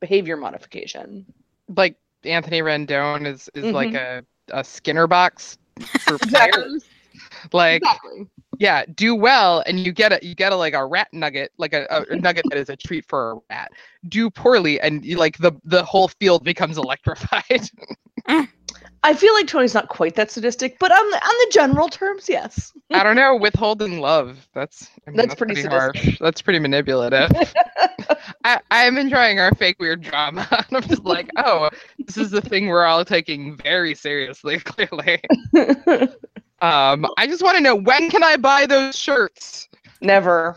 Behavior modification. Like Anthony Rendon is is like Mhm. a, a Skinner box for Exactly. players. Like Exactly. yeah, do well and you get a you get a like a rat nugget, like a, a nugget that is a treat for a rat. Do poorly and you like the the whole field becomes electrified. I feel like Tony's not quite that sadistic, but on the, on the general terms, yes. I don't know, withholding love. That's I mean, That's pretty harsh. That's pretty manipulative. I, I'm enjoying our fake weird drama. I'm just like, oh, this is the thing we're all taking very seriously, clearly. Um, I just want to know when can I buy those shirts? Never.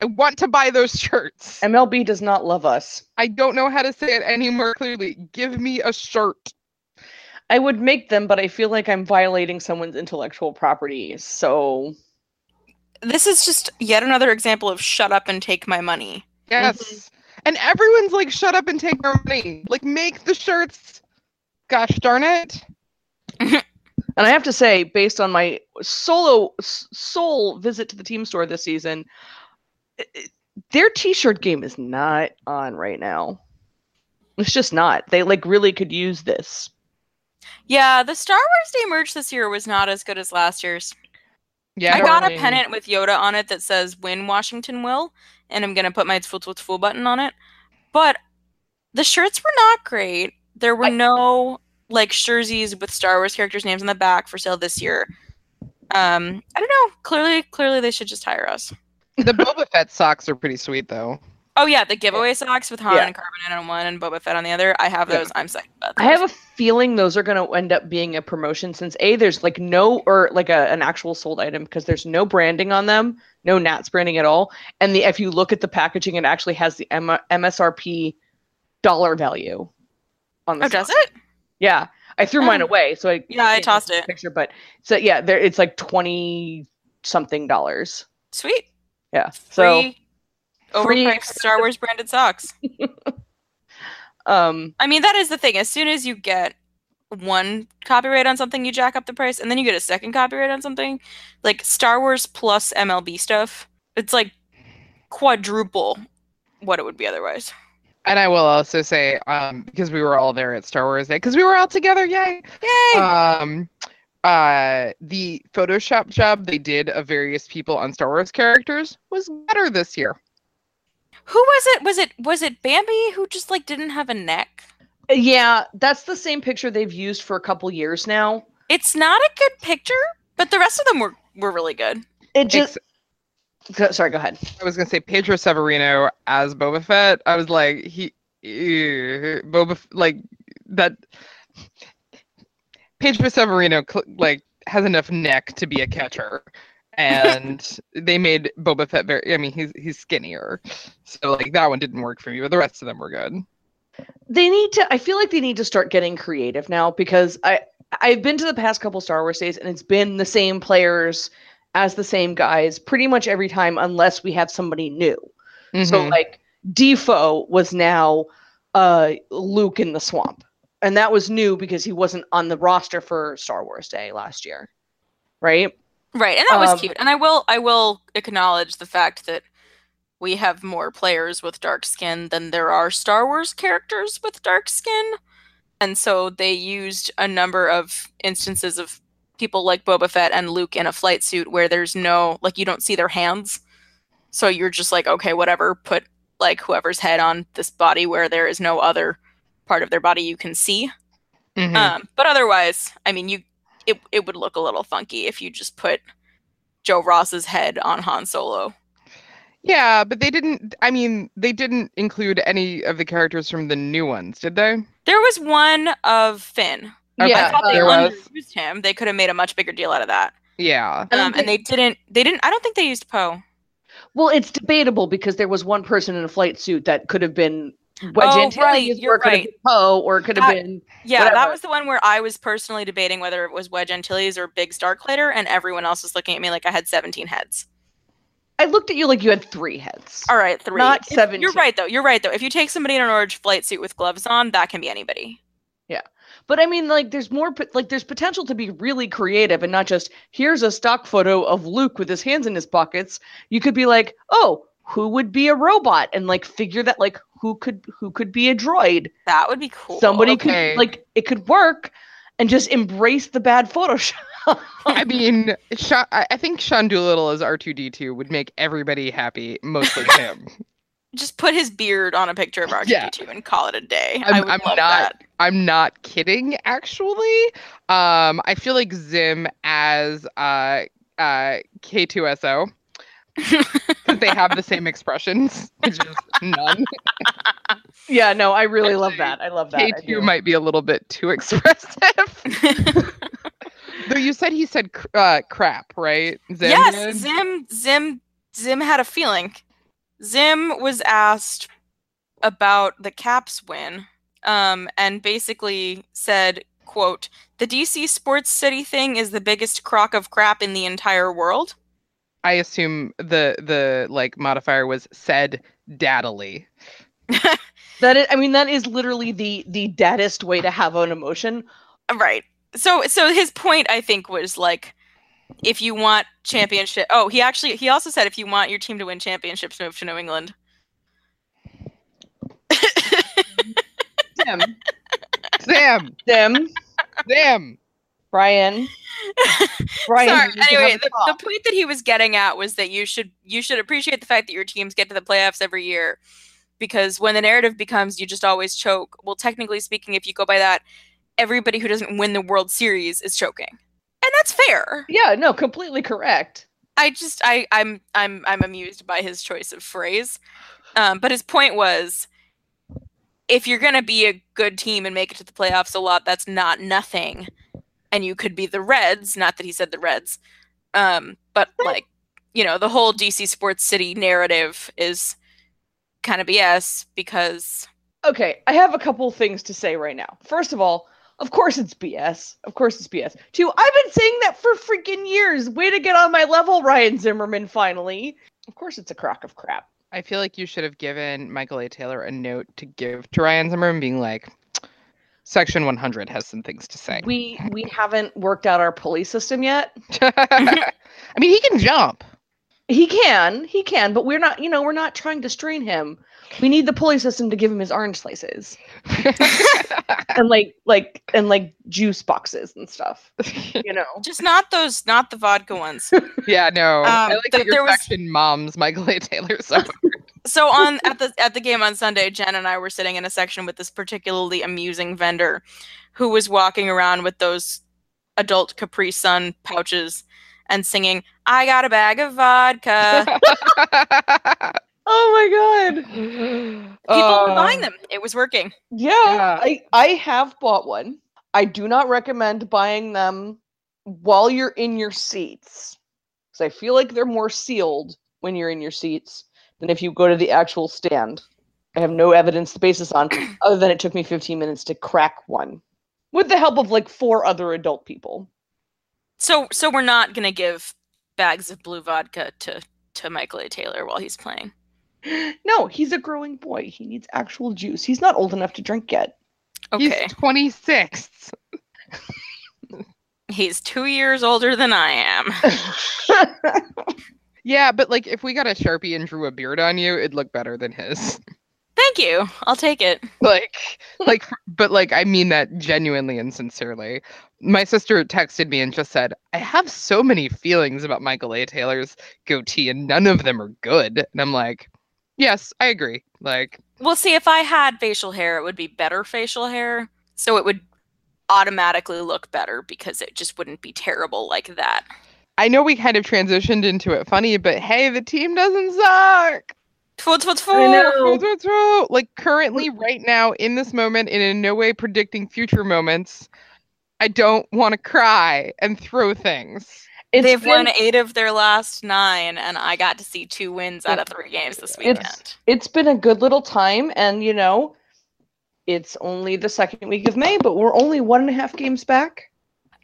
I want to buy those shirts. MLB does not love us. I don't know how to say it any more clearly. Give me a shirt. I would make them, but I feel like I'm violating someone's intellectual property. So This is just yet another example of shut up and take my money. Yes. Mm-hmm. And everyone's like, shut up and take our money. Like, make the shirts. Gosh darn it. And I have to say, based on my solo sole visit to the team store this season, i- i- their t-shirt game is not on right now. It's just not. They like really could use this. Yeah, the Star Wars Day merch this year was not as good as last year's. Yeah. I got a pennant with Yoda on it that says "Win Washington Will," and I'm gonna put my "Tful Tful Tful" button on it. But the shirts were not great. There were I- no like jerseys with Star Wars characters' names on the back for sale this year. Um, I don't know. Clearly, clearly they should just hire us. The Boba Fett socks are pretty sweet, though. Oh yeah, the giveaway socks with Han Yeah. and Carbonite on one and Boba Fett on the other. I have Yeah. those. I'm psyched about I have a feeling those are going to end up being a promotion since a there's like no or like a, an actual sold item because there's no branding on them, no Nats branding at all, and the if you look at the packaging, it actually has the M- MSRP dollar value on the. Oh, does sock. it? Yeah, I threw mine Oh. away, so I Yeah, I tossed it. Picture, but so yeah, there it's like twenty something dollars. Sweet. Yeah, so Free, free overpriced Star Wars branded socks. um, I mean, that is the thing. As soon as you get one copyright on something, you jack up the price, and then you get a second copyright on something, like Star Wars plus MLB stuff. It's like quadruple what it would be otherwise. And I will also say, um, because we were all there at Star Wars Day, because we were all together, yay! Yay! Um, uh, the Photoshop job they did of various people on Star Wars characters was better this year. Who was it? Was it was it Bambi who just like didn't have a neck? yeah, that's the same picture they've used for a couple years now. It's not a good picture, but the rest of them were were really good. It just Ex- go, sorry, go ahead. I was gonna say Pedro Severino as Boba Fett. I was like, he, ew, Boba, like that. Pedro Severino, like, has enough neck to be a catcher, and they made Boba Fett very. I mean, he's he's skinnier, so like that one didn't work for me, but the rest of them were good. They need to. I feel like they need to start getting creative now because I I've been to the past couple Star Wars days and it's been the same players as the same guys pretty much every time unless we have somebody new. So Mhm. like Difo was now uh Luke in the swamp. And that was new because he wasn't on the roster for Star Wars Day last year. Right? Right, and that was Um, cute. And I will I will acknowledge the fact that we have more players with dark skin than there are Star Wars characters with dark skin. And so they used a number of instances of people like Boba Fett and Luke in a flight suit where there's no like you don't see their hands. So you're just like, okay, whatever, put like whoever's head on this body where there is no other part of their body you can see. Mhm. Um, but otherwise, I mean, you it it would look a little funky if you just put Joe Ross's head on Han Solo. Yeah, but they didn't. I mean, they didn't include any of the characters from the new ones, did they? There was one of Finn. Okay, I thought they there was. underused him. They could have made a much bigger deal out of that. Yeah. Um, and they didn't. They didn't. I don't think they used Poe. Well, it's debatable because there was one person in a flight suit that could have been Wedge Oh, Antilles, right, you're it could have right. been Poe, or it could have been. Yeah, that was the one where I was personally debating whether it was Wedge Antilles or Biggs Darklighter, and everyone else was looking at me like I had 17 heads. I looked at you like you had three heads. All right, three. Not If- You're right though. You're right though. If you take somebody in an orange flight suit with gloves on, that can be anybody. Yeah. But I mean, like, there's more, like, there's potential to be really creative and not just here's a stock photo of Luke with his hands in his pockets. You could be like, oh, who would be a robot, and like figure that, like, who could who could be a droid? That would be cool. Somebody okay. could like it could work, and just embrace the bad Photoshop. I mean, Sha- I I think Sean Doolittle as R2D2 would make everybody happy, mostly him. Just put his beard on a picture of R2D2 and call it a day. I I'm, would I'm love not. that. I'm not kidding. Actually, um, I feel like Zim as uh, uh, K2SO because they have the same expressions, which is none. yeah, no, I really love that. I love that. I K2 might be a little bit too expressive. Though you said he said cr- uh, crap, right? Zim yes, did? Zim Zim Zim had a feeling. Zim was asked about the Caps win, um, and basically said, "quote The DC Sports City thing is the biggest crock of crap in the entire world." I assume the the like modifier was said daddily. That is, I mean, that is literally the the deadest way to have an emotion. Uh, right. So so his point I think was like if you want championship Oh, he actually he also said if you want your team to win championships move to New England. Tim, Sam, Tim, Sam. Brian, Brian. Sorry. to Anyway, the, the point that he was getting at was that you should you should appreciate the fact that your teams get to the playoffs every year because when the narrative becomes you just always choke, well technically speaking if you go by that, everybody who doesn't win the World Series is choking. And that's fair. yeah, no, completely correct. I just I I'm I'm I'm amused by his choice of phrase. Um, but his point was if you're gonna be a good team and make it to the playoffs a lot, that's not nothing. And you could be the Reds, not that he said the Reds. Um, but like, you know, the whole DC Sports City narrative is kind of BS because Okay, I have a couple things to say right now. First of all, of course it's BS. Of course it's BS. Two, I've been saying that for freaking years. Way to get on my level, Ryan Zimmerman, finally. Of course it's a crock of crap. I feel like you should have given Michael A. Taylor a note to give to Ryan Zimmerman, being like, Section 100 has some things to say. We we haven't worked out our pulley system yet. I mean, he can jump. He can, he can, but we're not, you know, we're not trying to strain him. We need the pulley system to give him his orange slices and like like and like juice boxes and stuff. You know. just not those not the vodka ones. yeah, no. I Um, like th- that your there was- moms Michael A. Taylor so so on at the at the game on Sunday, Jen and I were sitting in a section with this particularly amusing vendor who was walking around with those adult Capri Sun pouches and singing, "I got a bag of vodka." Oh my god. People were uh, buying them. It was working. Yeah, Yeah. I I have bought one. I do not recommend buying them while you're in your seats. Cuz I feel like they're more sealed when you're in your seats than if you go to the actual stand. I have no evidence to base this on other than it took me 15 minutes to crack one with the help of like four other adult people. So so we're not gonna give bags of blue vodka to to Michael A. Taylor while he's playing. No, he's a growing boy. He needs actual juice. He's not old enough to drink yet. Okay, He's 26. he's two years older than I am. Yeah, but like if we got a Sharpie and drew a beard on you, it'd look better than his. Thank you. I'll take it. like like but like I mean that genuinely and sincerely. My sister texted me and just said, "I have so many feelings about Michael A. Taylor's goatee and none of them are good." And I'm like, "Yes, I agree." Like Well, see, if I had facial hair, it would be better facial hair. So it would automatically look better because it just wouldn't be terrible like that. I know we kind of transitioned into it funny, but hey, the team doesn't suck. Throw, throw, throw. Like currently, mm. right now, in this moment, and in no way predicting future moments, I don't want to cry and throw things. It's They've been- won eight of their last nine, and I got to see two wins out of three games this It's- weekend. it's been a good little time and you know it's only the second week of may but we're only one and a half games back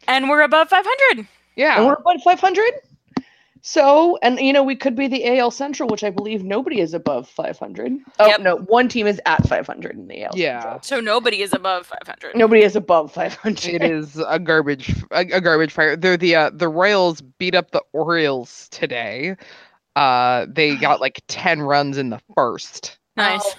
And we're above 500. And Yeah. we're above 500 so and you know we could be the al central which i believe nobody is above 500 oh Yep. no one team is at 500 in the al Yeah. Central. So nobody is above 500. nobody is above 500 It is a garbage, a, a garbage fire. They're the uh, the Royals beat up the Orioles today. Uh, they got like ten runs in the first. Nice. Ouch.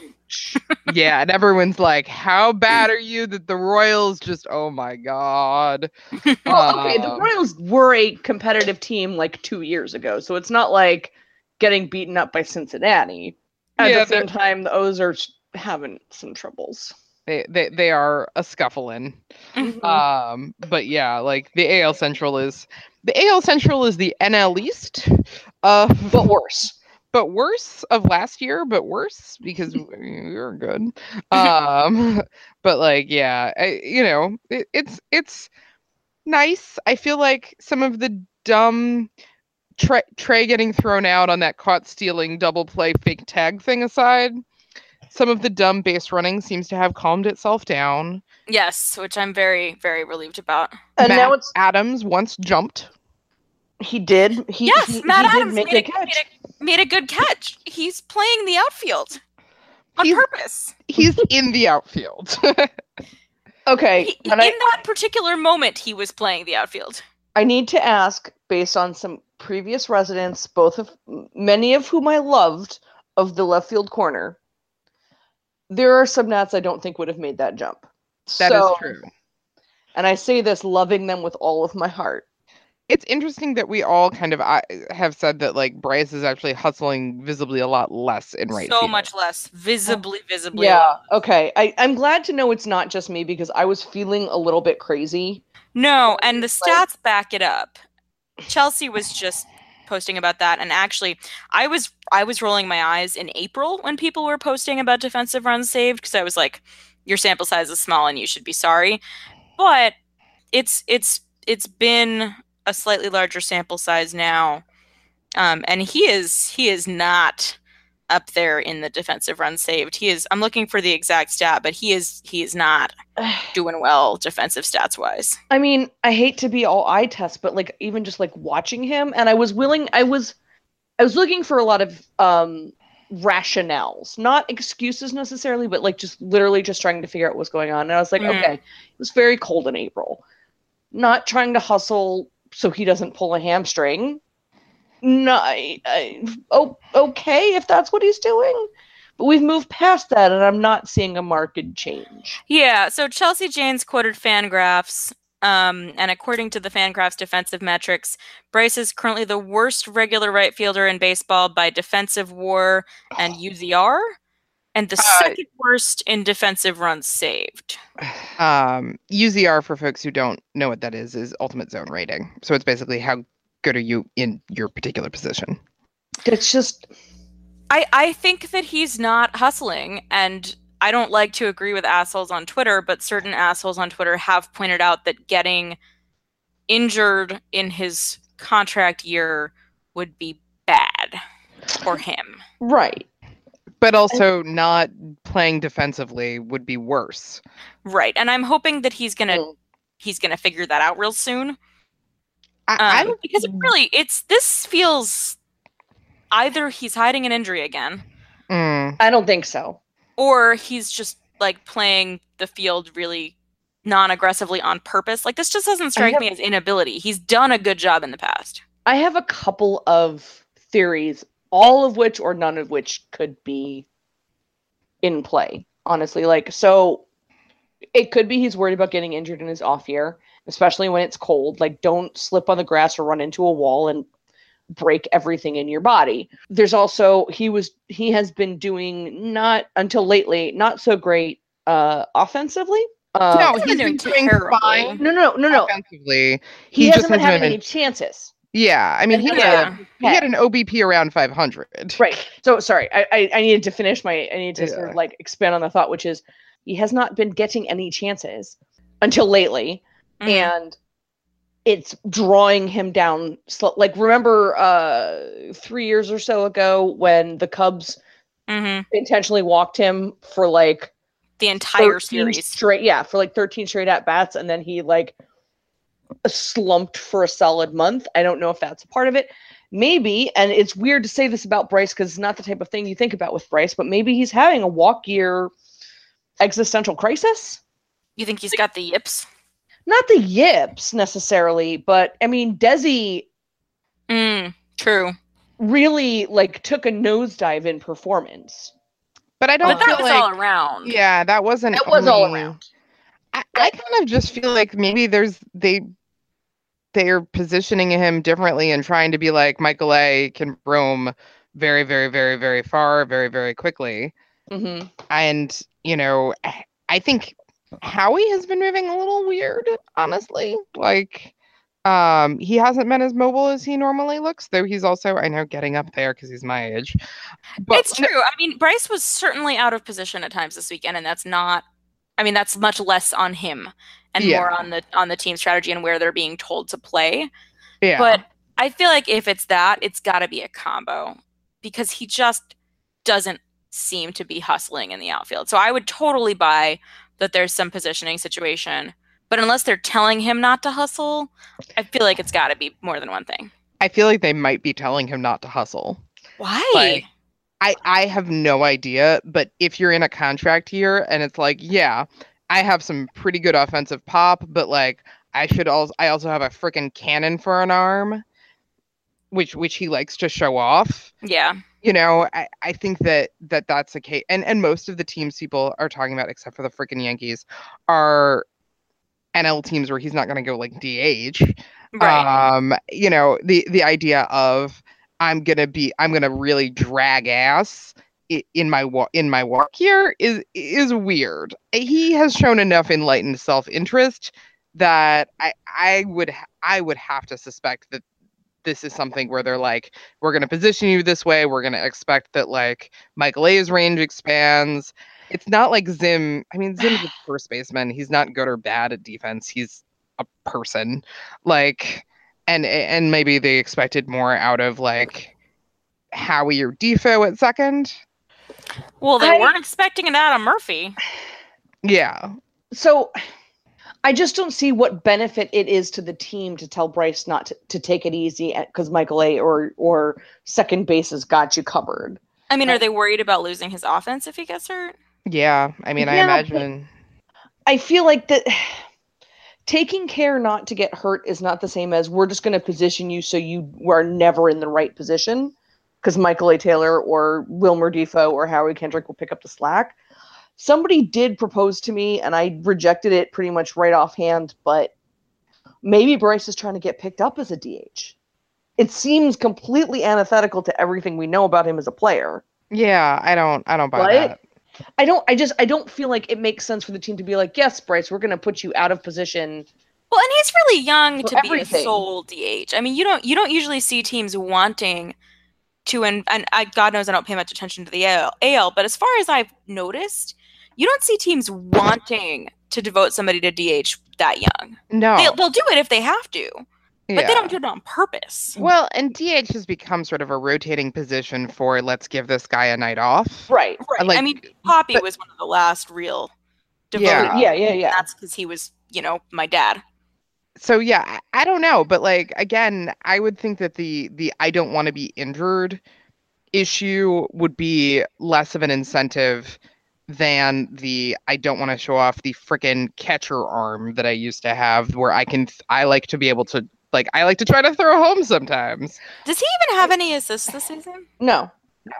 Yeah, and everyone's like, "How bad are you?" That the Royals just, oh my god. well, okay the Um, royals were a competitive team like two years ago so it's not like getting beaten up by cincinnati at Yeah, the same time the o's are having some troubles They they they are a scuffling. Mhm. Um, but yeah, like the AL Central is the AL Central is the NL East. Uh, but worse but worse of last year, but worse because we we were good. Um, but like, yeah, I, you know, it, it's it's nice. I feel like some of the dumb Trey, Trey getting thrown out on that caught stealing double play fake tag thing aside, some of the dumb base running seems to have calmed itself down. Yes, which I'm very, very relieved about. and Matt now it's Adams once jumped. he did he, yes, he, Matt he Adams did make made, a a, catch made, a, made a good catch. He's playing the outfield on He's- purpose. He's in the outfield. okay He- in I, that particular moment, he was playing the outfield. I need to ask based on some previous residents both of many of whom i loved of the left field corner there are some nats i don't think would have made that jump That is So- true. and i say this loving them with all of my heart It's interesting that we all kind of uh, have said that like Bryce is actually hustling visibly a lot less in right so field. much less, visibly, visibly. yeah okay I, i'm glad to know it's not just me because i was feeling a little bit crazy No, and the Like- stats back it up. Chelsea was just posting about that and actually I was I was rolling my eyes in April when people were posting about defensive runs saved because I was like your sample size is small and you should be sorry. But it's it's it's been a slightly larger sample size now. Um, and he is he is not up there in the defensive run saved. He is I'm looking for the exact stat, but he is he is not doing well defensive stats wise. I mean, I hate to be all eye test, but like even just like watching him, and I was willing, I was, I was looking for a lot of um rationales, not excuses necessarily, but like just literally just trying to figure out what's going on. And I was like, Mhm. okay, it was very cold in April, not trying to hustle so he doesn't pull a hamstring. No, I, I, oh, okay, if that's what he's doing. But we've moved past that, and I'm not seeing a marked change. Yeah, so Chelsea Janes quoted Fangraphs, um, and according to the Fangraphs defensive metrics, Bryce is currently the worst regular right fielder in baseball by defensive WAR and UZR, and the Uh, second worst in defensive runs saved. Um, UZR for folks who don't know what that is is ultimate zone rating. So it's basically how good are you in your particular position. It's just I, I think that he's not hustling, and I don't like to agree with assholes on Twitter, but certain assholes on Twitter have pointed out that getting injured in his contract year would be bad for him. right. But also not playing defensively would be worse. Right. And I'm hoping that he's gonna Mm. he's gonna figure that out real soon. I, I Um, because it really it's this feels either he's hiding an injury again, mm, I don't think so. or he's just like playing the field really non-aggressively on purpose. Like this just doesn't strike have- me as inability. He's done a good job in the past. I have a couple of theories, all of which or none of which could be in play, honestly. Like, so it could be he's worried about getting injured in his off year, especially when it's cold. Like, don't slip on the grass or run into a wall and break everything in your body. There's also he was he has been doing not until lately not so great uh offensively. Uh, no, been he's doing been doing terribly. fine no, no, no, no. offensively. He, he hasn't just been has having been any chances. Yeah, I mean he Yeah. had he had an OBP around 500. Right. So sorry, I, I I needed to finish my I needed to sort of like expand on the thought, which is he has not been getting any chances until lately, Mhm. and it's drawing him down. Slow. Like remember, uh, three years or so ago when the Cubs Mhm. intentionally walked him for like the entire series. straight, yeah, for like thirteen straight at bats, and then he like slumped for a solid month. I don't know if that's a part of it. Maybe, and it's weird to say this about Bryce because it's not the type of thing you think about with Bryce, but maybe he's having a walk year existential crisis. You think he's got the yips? Not the yips necessarily, but I mean, Desi Mm, true. really like took a nosedive in performance. But I don't But that feel was like all around. yeah, that wasn't It was all around. I, I kind of just feel like maybe there's they they're positioning him differently and trying to be like Michael A can roam very, very, very, very far, very, very quickly. hmm And, you know, I- I think Howie has been moving a little weird, honestly. Like um he hasn't been as mobile as he normally looks, though he's also I know getting up there because he's my age. But it's true. I mean, Bryce was certainly out of position at times this weekend, and that's not. I mean, that's much less on him and Yeah. more on the on the team strategy and where they're being told to play. yeah. But I feel like if it's that, it's got to be a combo because he just doesn't seem to be hustling in the outfield. So I would totally buy that there's some positioning situation. But unless they're telling him not to hustle, I feel like it's got to be more than one thing. I feel like they might be telling him not to hustle. Why? Like, I I have no idea, but if you're in a contract year and it's like, yeah, I have some pretty good offensive pop, but like I should also I also have a freaking cannon for an arm, which which he likes to show off. yeah. You know, I, I think that that that's the case, and and most of the teams people are talking about, except for the freaking Yankees, are NL teams where he's not going to go like DH Right. um you know the the idea of i'm gonna be i'm gonna really drag ass in my wa- in my walk here is is weird. He has shown enough enlightened self-interest that i i would ha- i would have to suspect that this is something where they're like we're gonna position you this way. We're gonna expect that like michael a's range expands. It's not like zim i mean zim's a first baseman. He's not good or bad at defense. He's a person. Like and and maybe they expected more out of like Howie or Difo at second. well, they I- weren't expecting it out of Murphy. Yeah. So I just don't see what benefit it is to the team to tell Bryce not to, to take it easy because Michael A or or second base has got you covered. I mean, are they worried about losing his offense if he gets hurt? Yeah. I mean, I Yeah, but- imagine I feel like that taking care not to get hurt is not the same as we're just going to position you so you are never in the right position because Michael A. Taylor or Wilmer Difo or Howie Kendrick will pick up the slack. Somebody did propose to me and I rejected it pretty much right offhand, but maybe Bryce is trying to get picked up as a DH. It seems completely antithetical to everything we know about him as a player. yeah, I don't I don't buy Right? that. I don't I just I don't feel like it makes sense for the team to be like, "Yes, Bryce, we're going to put you out of position." Well, and he's really young For to be a sole DH. I mean, you don't you don't usually see teams wanting to and and I, God knows I don't pay much attention to the AL, AL, but as far as I've noticed, you don't see teams wanting to devote somebody to DH that young. No. They, they'll do it if they have to, but they don't do it on purpose. Well, and DH has become sort of a rotating position for let's give this guy a night off. Right. Right. I mean, Papi but- was one of the last real devoted. Yeah. Yeah, yeah, yeah. That's because he was, you know, my dad. so yeah I- i don't know but like again i would think that the the i don't want to be injured issue would be less of an incentive than the i don't want to show off the frickin' catcher arm that i used to have where i can i like to be able to like i like to try to throw home sometimes Does he even have any assists this season? No. No.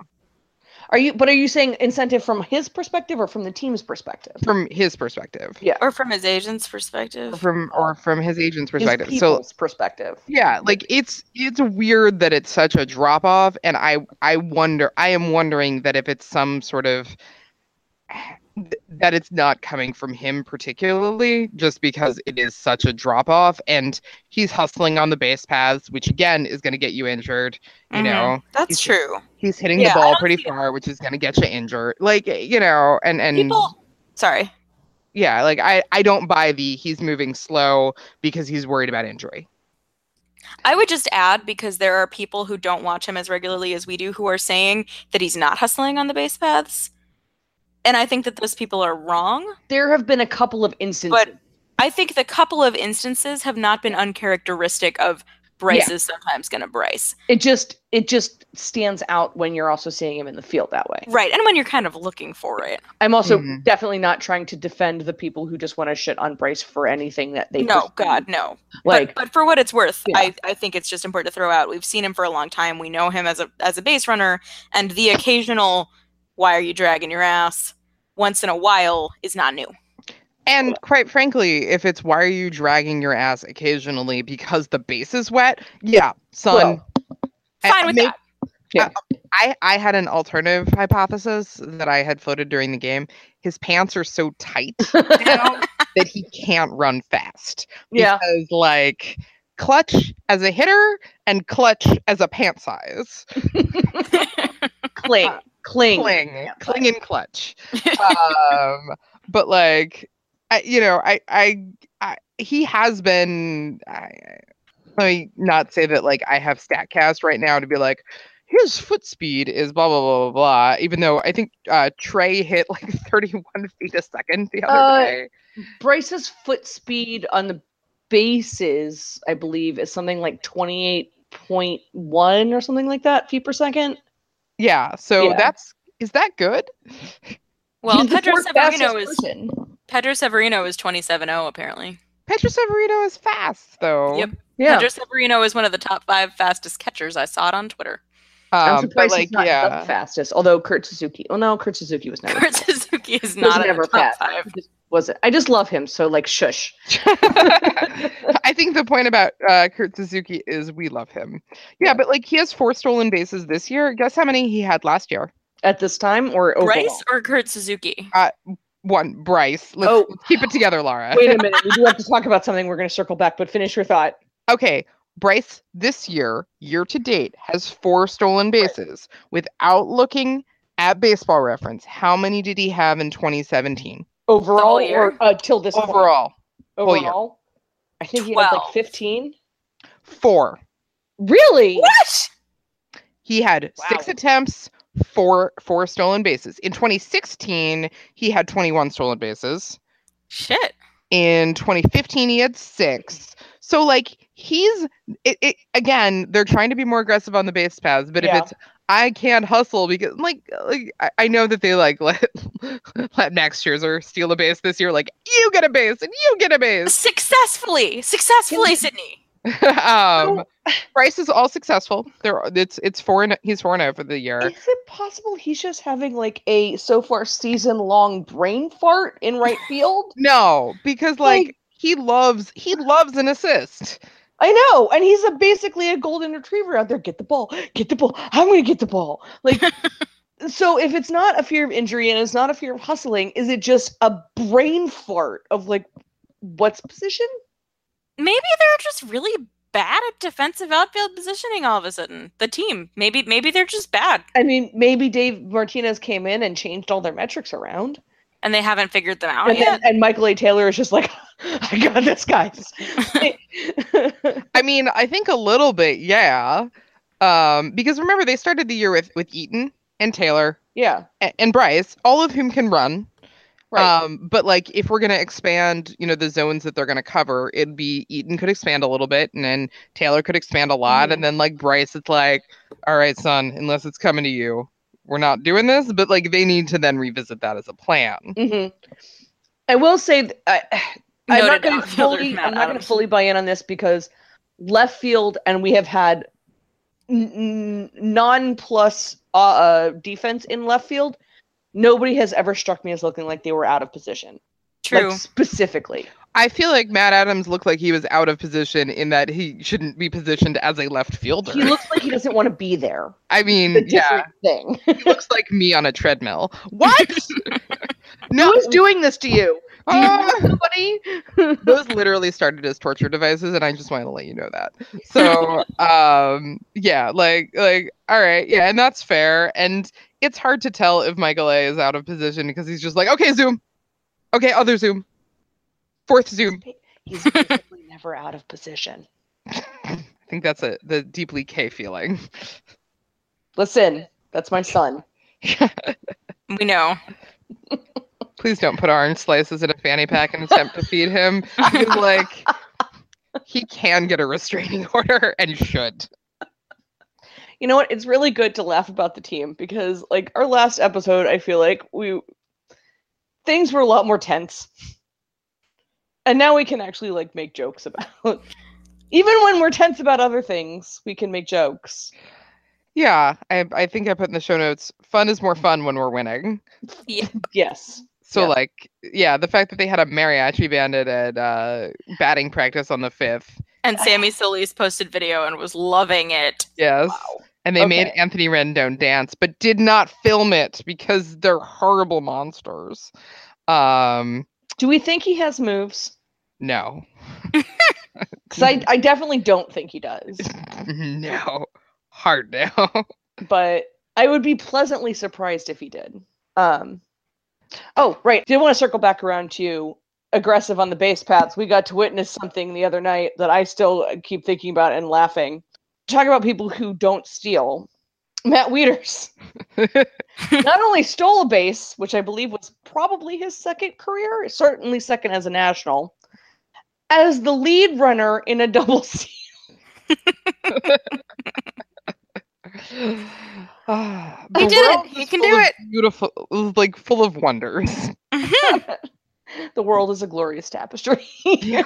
Are you but are you saying incentive from his perspective or from the team's perspective? from his perspective Yeah. Or from his agent's perspective? from or from his agent's His perspective so people's perspective. yeah like it's it's weird that it's such a drop off and i i wonder i am wondering that if it's some sort of th- that it's not coming from him particularly, just because it is such a drop off, and he's hustling on the base paths, which again is going to get you injured. You Mhm. know, That's he's- true. he's hitting Yeah, the ball pretty see it. far, which is going to get you injured. Like you know, and and People. Sorry. yeah, like I I don't buy the he's moving slow because he's worried about injury. I would just add because there are people who don't watch him as regularly as we do who are saying that he's not hustling on the base paths. And I think that those people are wrong. There have been a couple of instances. But I think the couple of instances have not been uncharacteristic of Bryce is sometimes going to Bryce. it just it just stands out when you're also seeing him in the field that way. Right. And when you're kind of looking for it. I'm also Mhm. definitely not trying to defend the people who just want to shit on Bryce for anything that they no, perceive. God, no. like but, but for what it's worth, Yeah. I, I think it's just important to throw out. We've seen him for a long time. We know him as a as a base runner, and the occasional "Why are you dragging your ass?" once in a while is not new. And quite frankly, if it's why are you dragging your ass occasionally because the base is wet? Yeah, son. Well, I- Fine with may- that. Yeah. I, I had an alternative hypothesis that I had floated during the game. His pants are so tight now that he can't run fast. yeah, Because like clutch as a hitter and clutch as a pant size. cling, cling, Cling, cling and clutch. um, but like, I, you know, I, I, I, he has been. I, let me not say that like I have Statcast right now to be like, his foot speed is blah blah blah blah blah. Even though I think uh, Trey hit like 31 feet a second the other Uh, day. Bryce's foot speed on the bases, I believe, is something like 28.1 or something like that feet per second. Yeah, so yeah. that's is that good? well, Pedro Severino fastest is person. Pedro Severino is 27-0 apparently. Pedro Severino is fast though. Yep. Yeah, Pedro Severino is one of the top five fastest catchers. I saw it on Twitter. I'm Um, surprised like he's not yeah, the fastest. Although Kurt Suzuki, oh no, Kurt Suzuki was never. Kurt fast. Suzuki is was not in never top fast. five. Just wasn't. I just love him. So like, shush. I think the point about uh, Kurt Suzuki is we love him. Yeah, Yeah. but like he has four stolen bases this year. Guess how many he had last year? At this time or overall? Bryce or Kurt Suzuki? One, Bryce. Let's, Oh. let's keep it together, Laura. Wait a minute. We do have to talk about something. We're going to circle back, but finish your thought. Okay, Bryce this year, year to date, has four stolen bases. Without looking at baseball reference, how many did he have in 2017? Overall, year? or uh, till this point? Overall, whole year. Overall, I think he had like 15. four. Really? What? He had six attempts, four four stolen bases. In 2016, he had 21 stolen bases. Shit. In 2015, he had six. So like he's it, it again, they're trying to be more aggressive on the base paths, but Yeah. if it's I can't hustle because like like I, I know that they like let let Max Scherzer steal a base this year. Like you get a base and you get a base. Successfully. Successfully, Sydney. um, Bryce is all successful. There, it's it's four and he's four and zero for the year. Is it possible he's just having like a so far season long brain fart in right field? No, because like he loves he loves an assist. I know, and he's a basically a golden retriever out there. Get the ball, get the ball. I'm gonna get the ball. Like, so if it's not a fear of injury and it's not a fear of hustling, is it just a brain fart of like, what's position? Maybe they're just really bad at defensive outfield positioning all of a sudden. The team. Maybe maybe they're just bad I mean, maybe Dave Martinez came in and changed all their metrics around, and they haven't figured them out and, yet. then, and Michael A. Taylor is just like, I got this, guys. I mean, I think a little bit, yeah. Um, because remember they started the year with with Eaton and Taylor yeah, and, and Bryce, all of whom can run. right. Um, but like if we're gonna expand, you know, the zones that they're gonna cover, it'd be Eaton could expand a little bit, and then Taylor could expand a lot, Mhm. and then like Bryce, it's like, all right, son, unless it's coming to you, we're not doing this. But like they need to then revisit that as a plan. hmm I will say, th- I, I'm not going to fully, I'm not going to fully buy in on this because left field, and we have had n- n- non-plus uh, uh, defense in left field. Nobody has ever struck me as looking like they were out of position, True. like specifically. I feel like Matt Adams looked like he was out of position in that he shouldn't be positioned as a left fielder. He looks like he doesn't want to be there. I mean, yeah, thing. he looks like me on a treadmill. What? No, Who's doing this to you? Do you somebody? those literally started as torture devices and i just want to let you know that so um yeah like like all right yeah and that's fair and it's hard to tell if michael a is out of position because he's just like okay zoom okay other zoom fourth zoom He's basically never out of position. i think that's a the deeply k feeling Listen, that's my son. We know. please don't put orange slices in a fanny pack and attempt to feed him because like he can get a restraining order and should You know what? It's really good to laugh about the team because, like, our last episode, I feel like we things were a lot more tense, and now we can actually like make jokes about. Even when we're tense about other things, we can make jokes. yeah I, I think i put in the show notes fun is more fun when we're winning Yes. So Yeah. like yeah, the fact that they had a mariachi band at, at uh, batting practice on the fifth. And Sammy Solis posted video and was loving it. Yes. Wow. And they made Anthony Rendon dance, but did not film it because they're horrible monsters. Um Do we think he has moves? no. Because I, I definitely don't think he does. no. Hard no. but I would be pleasantly surprised if he did. Um, oh, right. Did want to circle back around to aggressive on the base paths. We got to witness something the other night that I still keep thinking about and laughing. Talk about people who don't steal. Matt Wieters not only stole a base, which I believe was probably his second career, certainly second as a national, as the lead runner in a double steal. Ah, He did it. He can do it. Beautiful, like full of wonders. the world is a glorious tapestry. yeah.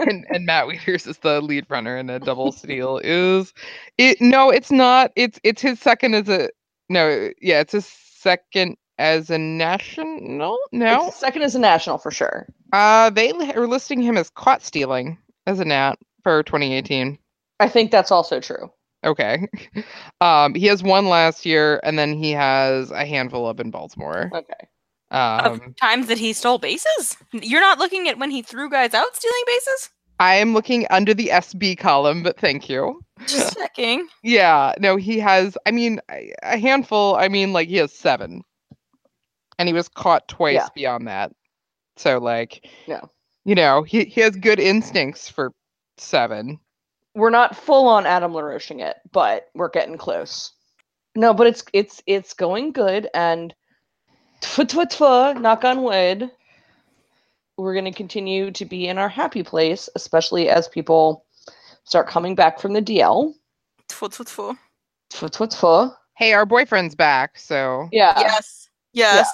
And, and Matt Wieters is the lead runner in a double steal. Is it? No, it's not. It's it's his second as a no. Yeah, it's his second as a national. No, It's second as a national for sure. uh, they are listing him as caught stealing as a nat for 2018. I think that's also true. Okay, um, he has one last year, and then he has a handful up in Baltimore. Okay. Of Um, times that he stole bases? You're not looking at when he threw guys out stealing bases? I am looking under the SB column, but thank you. Just checking. Yeah, no, he has. I mean, a a handful. I mean, like he has seven, and he was caught twice Yeah. beyond that. So, like, Yeah. you know, he he has good instincts for seven. We're not full on Adam LaRoching it, but we're getting close. No, but it's it's it's going good and tfu tfu tfu, knock on wood. We're gonna continue to be in our happy place, especially as people start coming back from the DL. Tfu, tfu, tfu. Tfu tfu tfu. Hey, our boyfriend's back, so Yeah. Yes. Yes.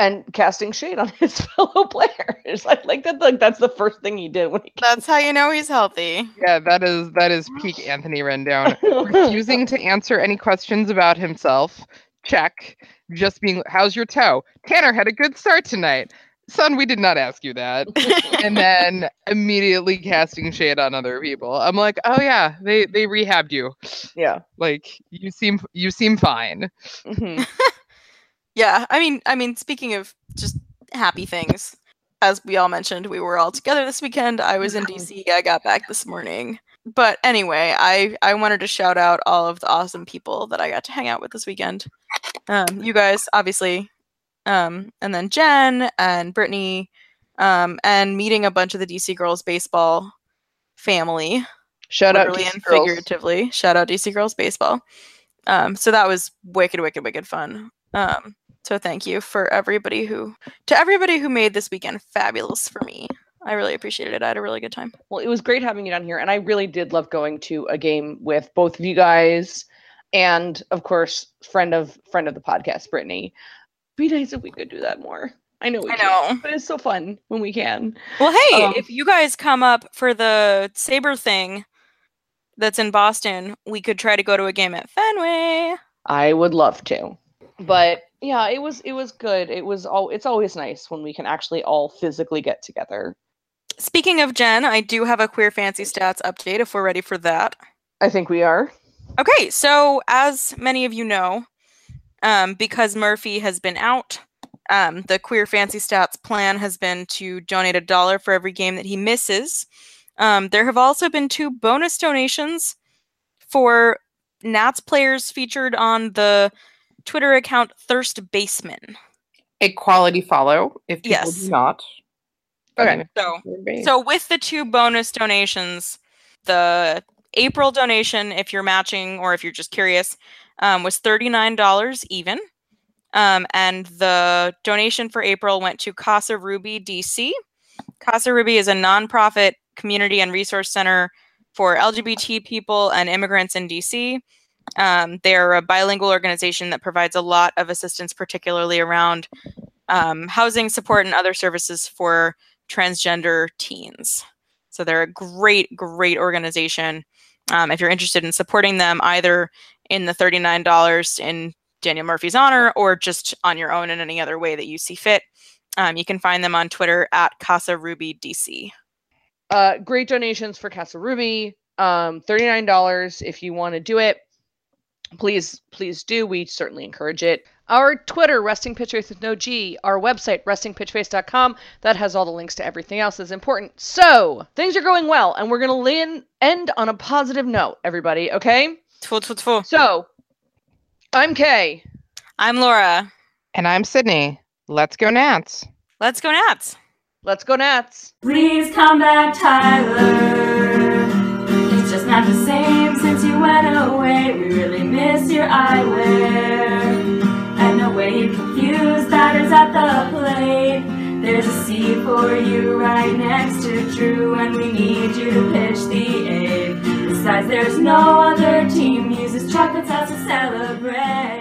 And casting shade on his fellow players. I like that like that's the first thing he did when he That's how you know he's healthy. yeah, that is that is peak Anthony Rendon. Refusing to answer any questions about himself. Check. Just being, how's your toe? Tanner had a good start tonight. Son, we did not ask you that. and then immediately casting shade on other people. I'm like, oh yeah, they they rehabbed you. Yeah. Like you seem you seem fine. Mhm. Yeah, I mean, I mean, speaking of just happy things, as we all mentioned, we were all together this weekend. I was in DC. I got back this morning. But anyway, I I wanted to shout out all of the awesome people that I got to hang out with this weekend. Um, you guys, obviously, um, and then Jen and Britni, um, and meeting a bunch of the DC girls baseball family Shout out DC and girls. figuratively. Shout out DC Girls Baseball. Um, so that was wicked, wicked, wicked fun. Um, so thank you for everybody who to everybody who made this weekend fabulous for me. I really appreciated it. I had a really good time. Well, it was great having you down here, and I really did love going to a game with both of you guys, and of course, friend of friend of the podcast, Britni. Be nice if we could do that more. I know we I know. but it's so fun when we can. Well, hey, Um, if you guys come up for the Saber thing that's in Boston, we could try to go to a game at Fenway. I would love to, but yeah, it was it was good. It was all. It's always nice when we can actually all physically get together. Speaking of Jen, I do have a queer fancy stats update if we're ready for that. I think we are. Okay, so as many of you know, um, because Murphy has been out Um, the Queer Fancy Stats plan has been to donate a dollar for every game that he misses. Um, there have also been two bonus donations for Nats players featured on the Twitter account Thirst Baseman. A quality follow if people Yes. do not. Okay. So, so with the two bonus donations, the April donation, if you're matching or if you're just curious, um, was $39 even. Um, and the donation for April went to Casa Ruby DC. Casa Ruby is a nonprofit community and resource center for LGBT people and immigrants in DC. Um, they're a bilingual organization that provides a lot of assistance, particularly around um, housing support and other services for transgender teens. So they're a great, great organization. Um, if you're interested in supporting them, either in the $39 in Daniel Murphy's honor or just on your own in any other way that you see fit, um, you can find them on Twitter at Casa Ruby DC. Uh, great donations for Casa Ruby. Um, $39 if you want to do it. Please, please do. We certainly encourage it. Our Twitter, Resting Pitch Face with no G. Our website, restingpitchface.com. That has all the links to everything else that's important. So things are going well, and we're gonna end on a positive note, everybody. Okay. Tfu, tfu, tfu. So I'm Kay. I'm Laura. And I'm Sydney. Let's go Nats. Let's go Nats. Let's go Nats. Please come back, Tyler. It's just not the same since went away. We really miss your eyewear. And the way you confuse batters at the plate. There's a C for you right next to Drew, and we need you to pitch the eighth. Besides, there's no other team uses chocolate sauce to celebrate.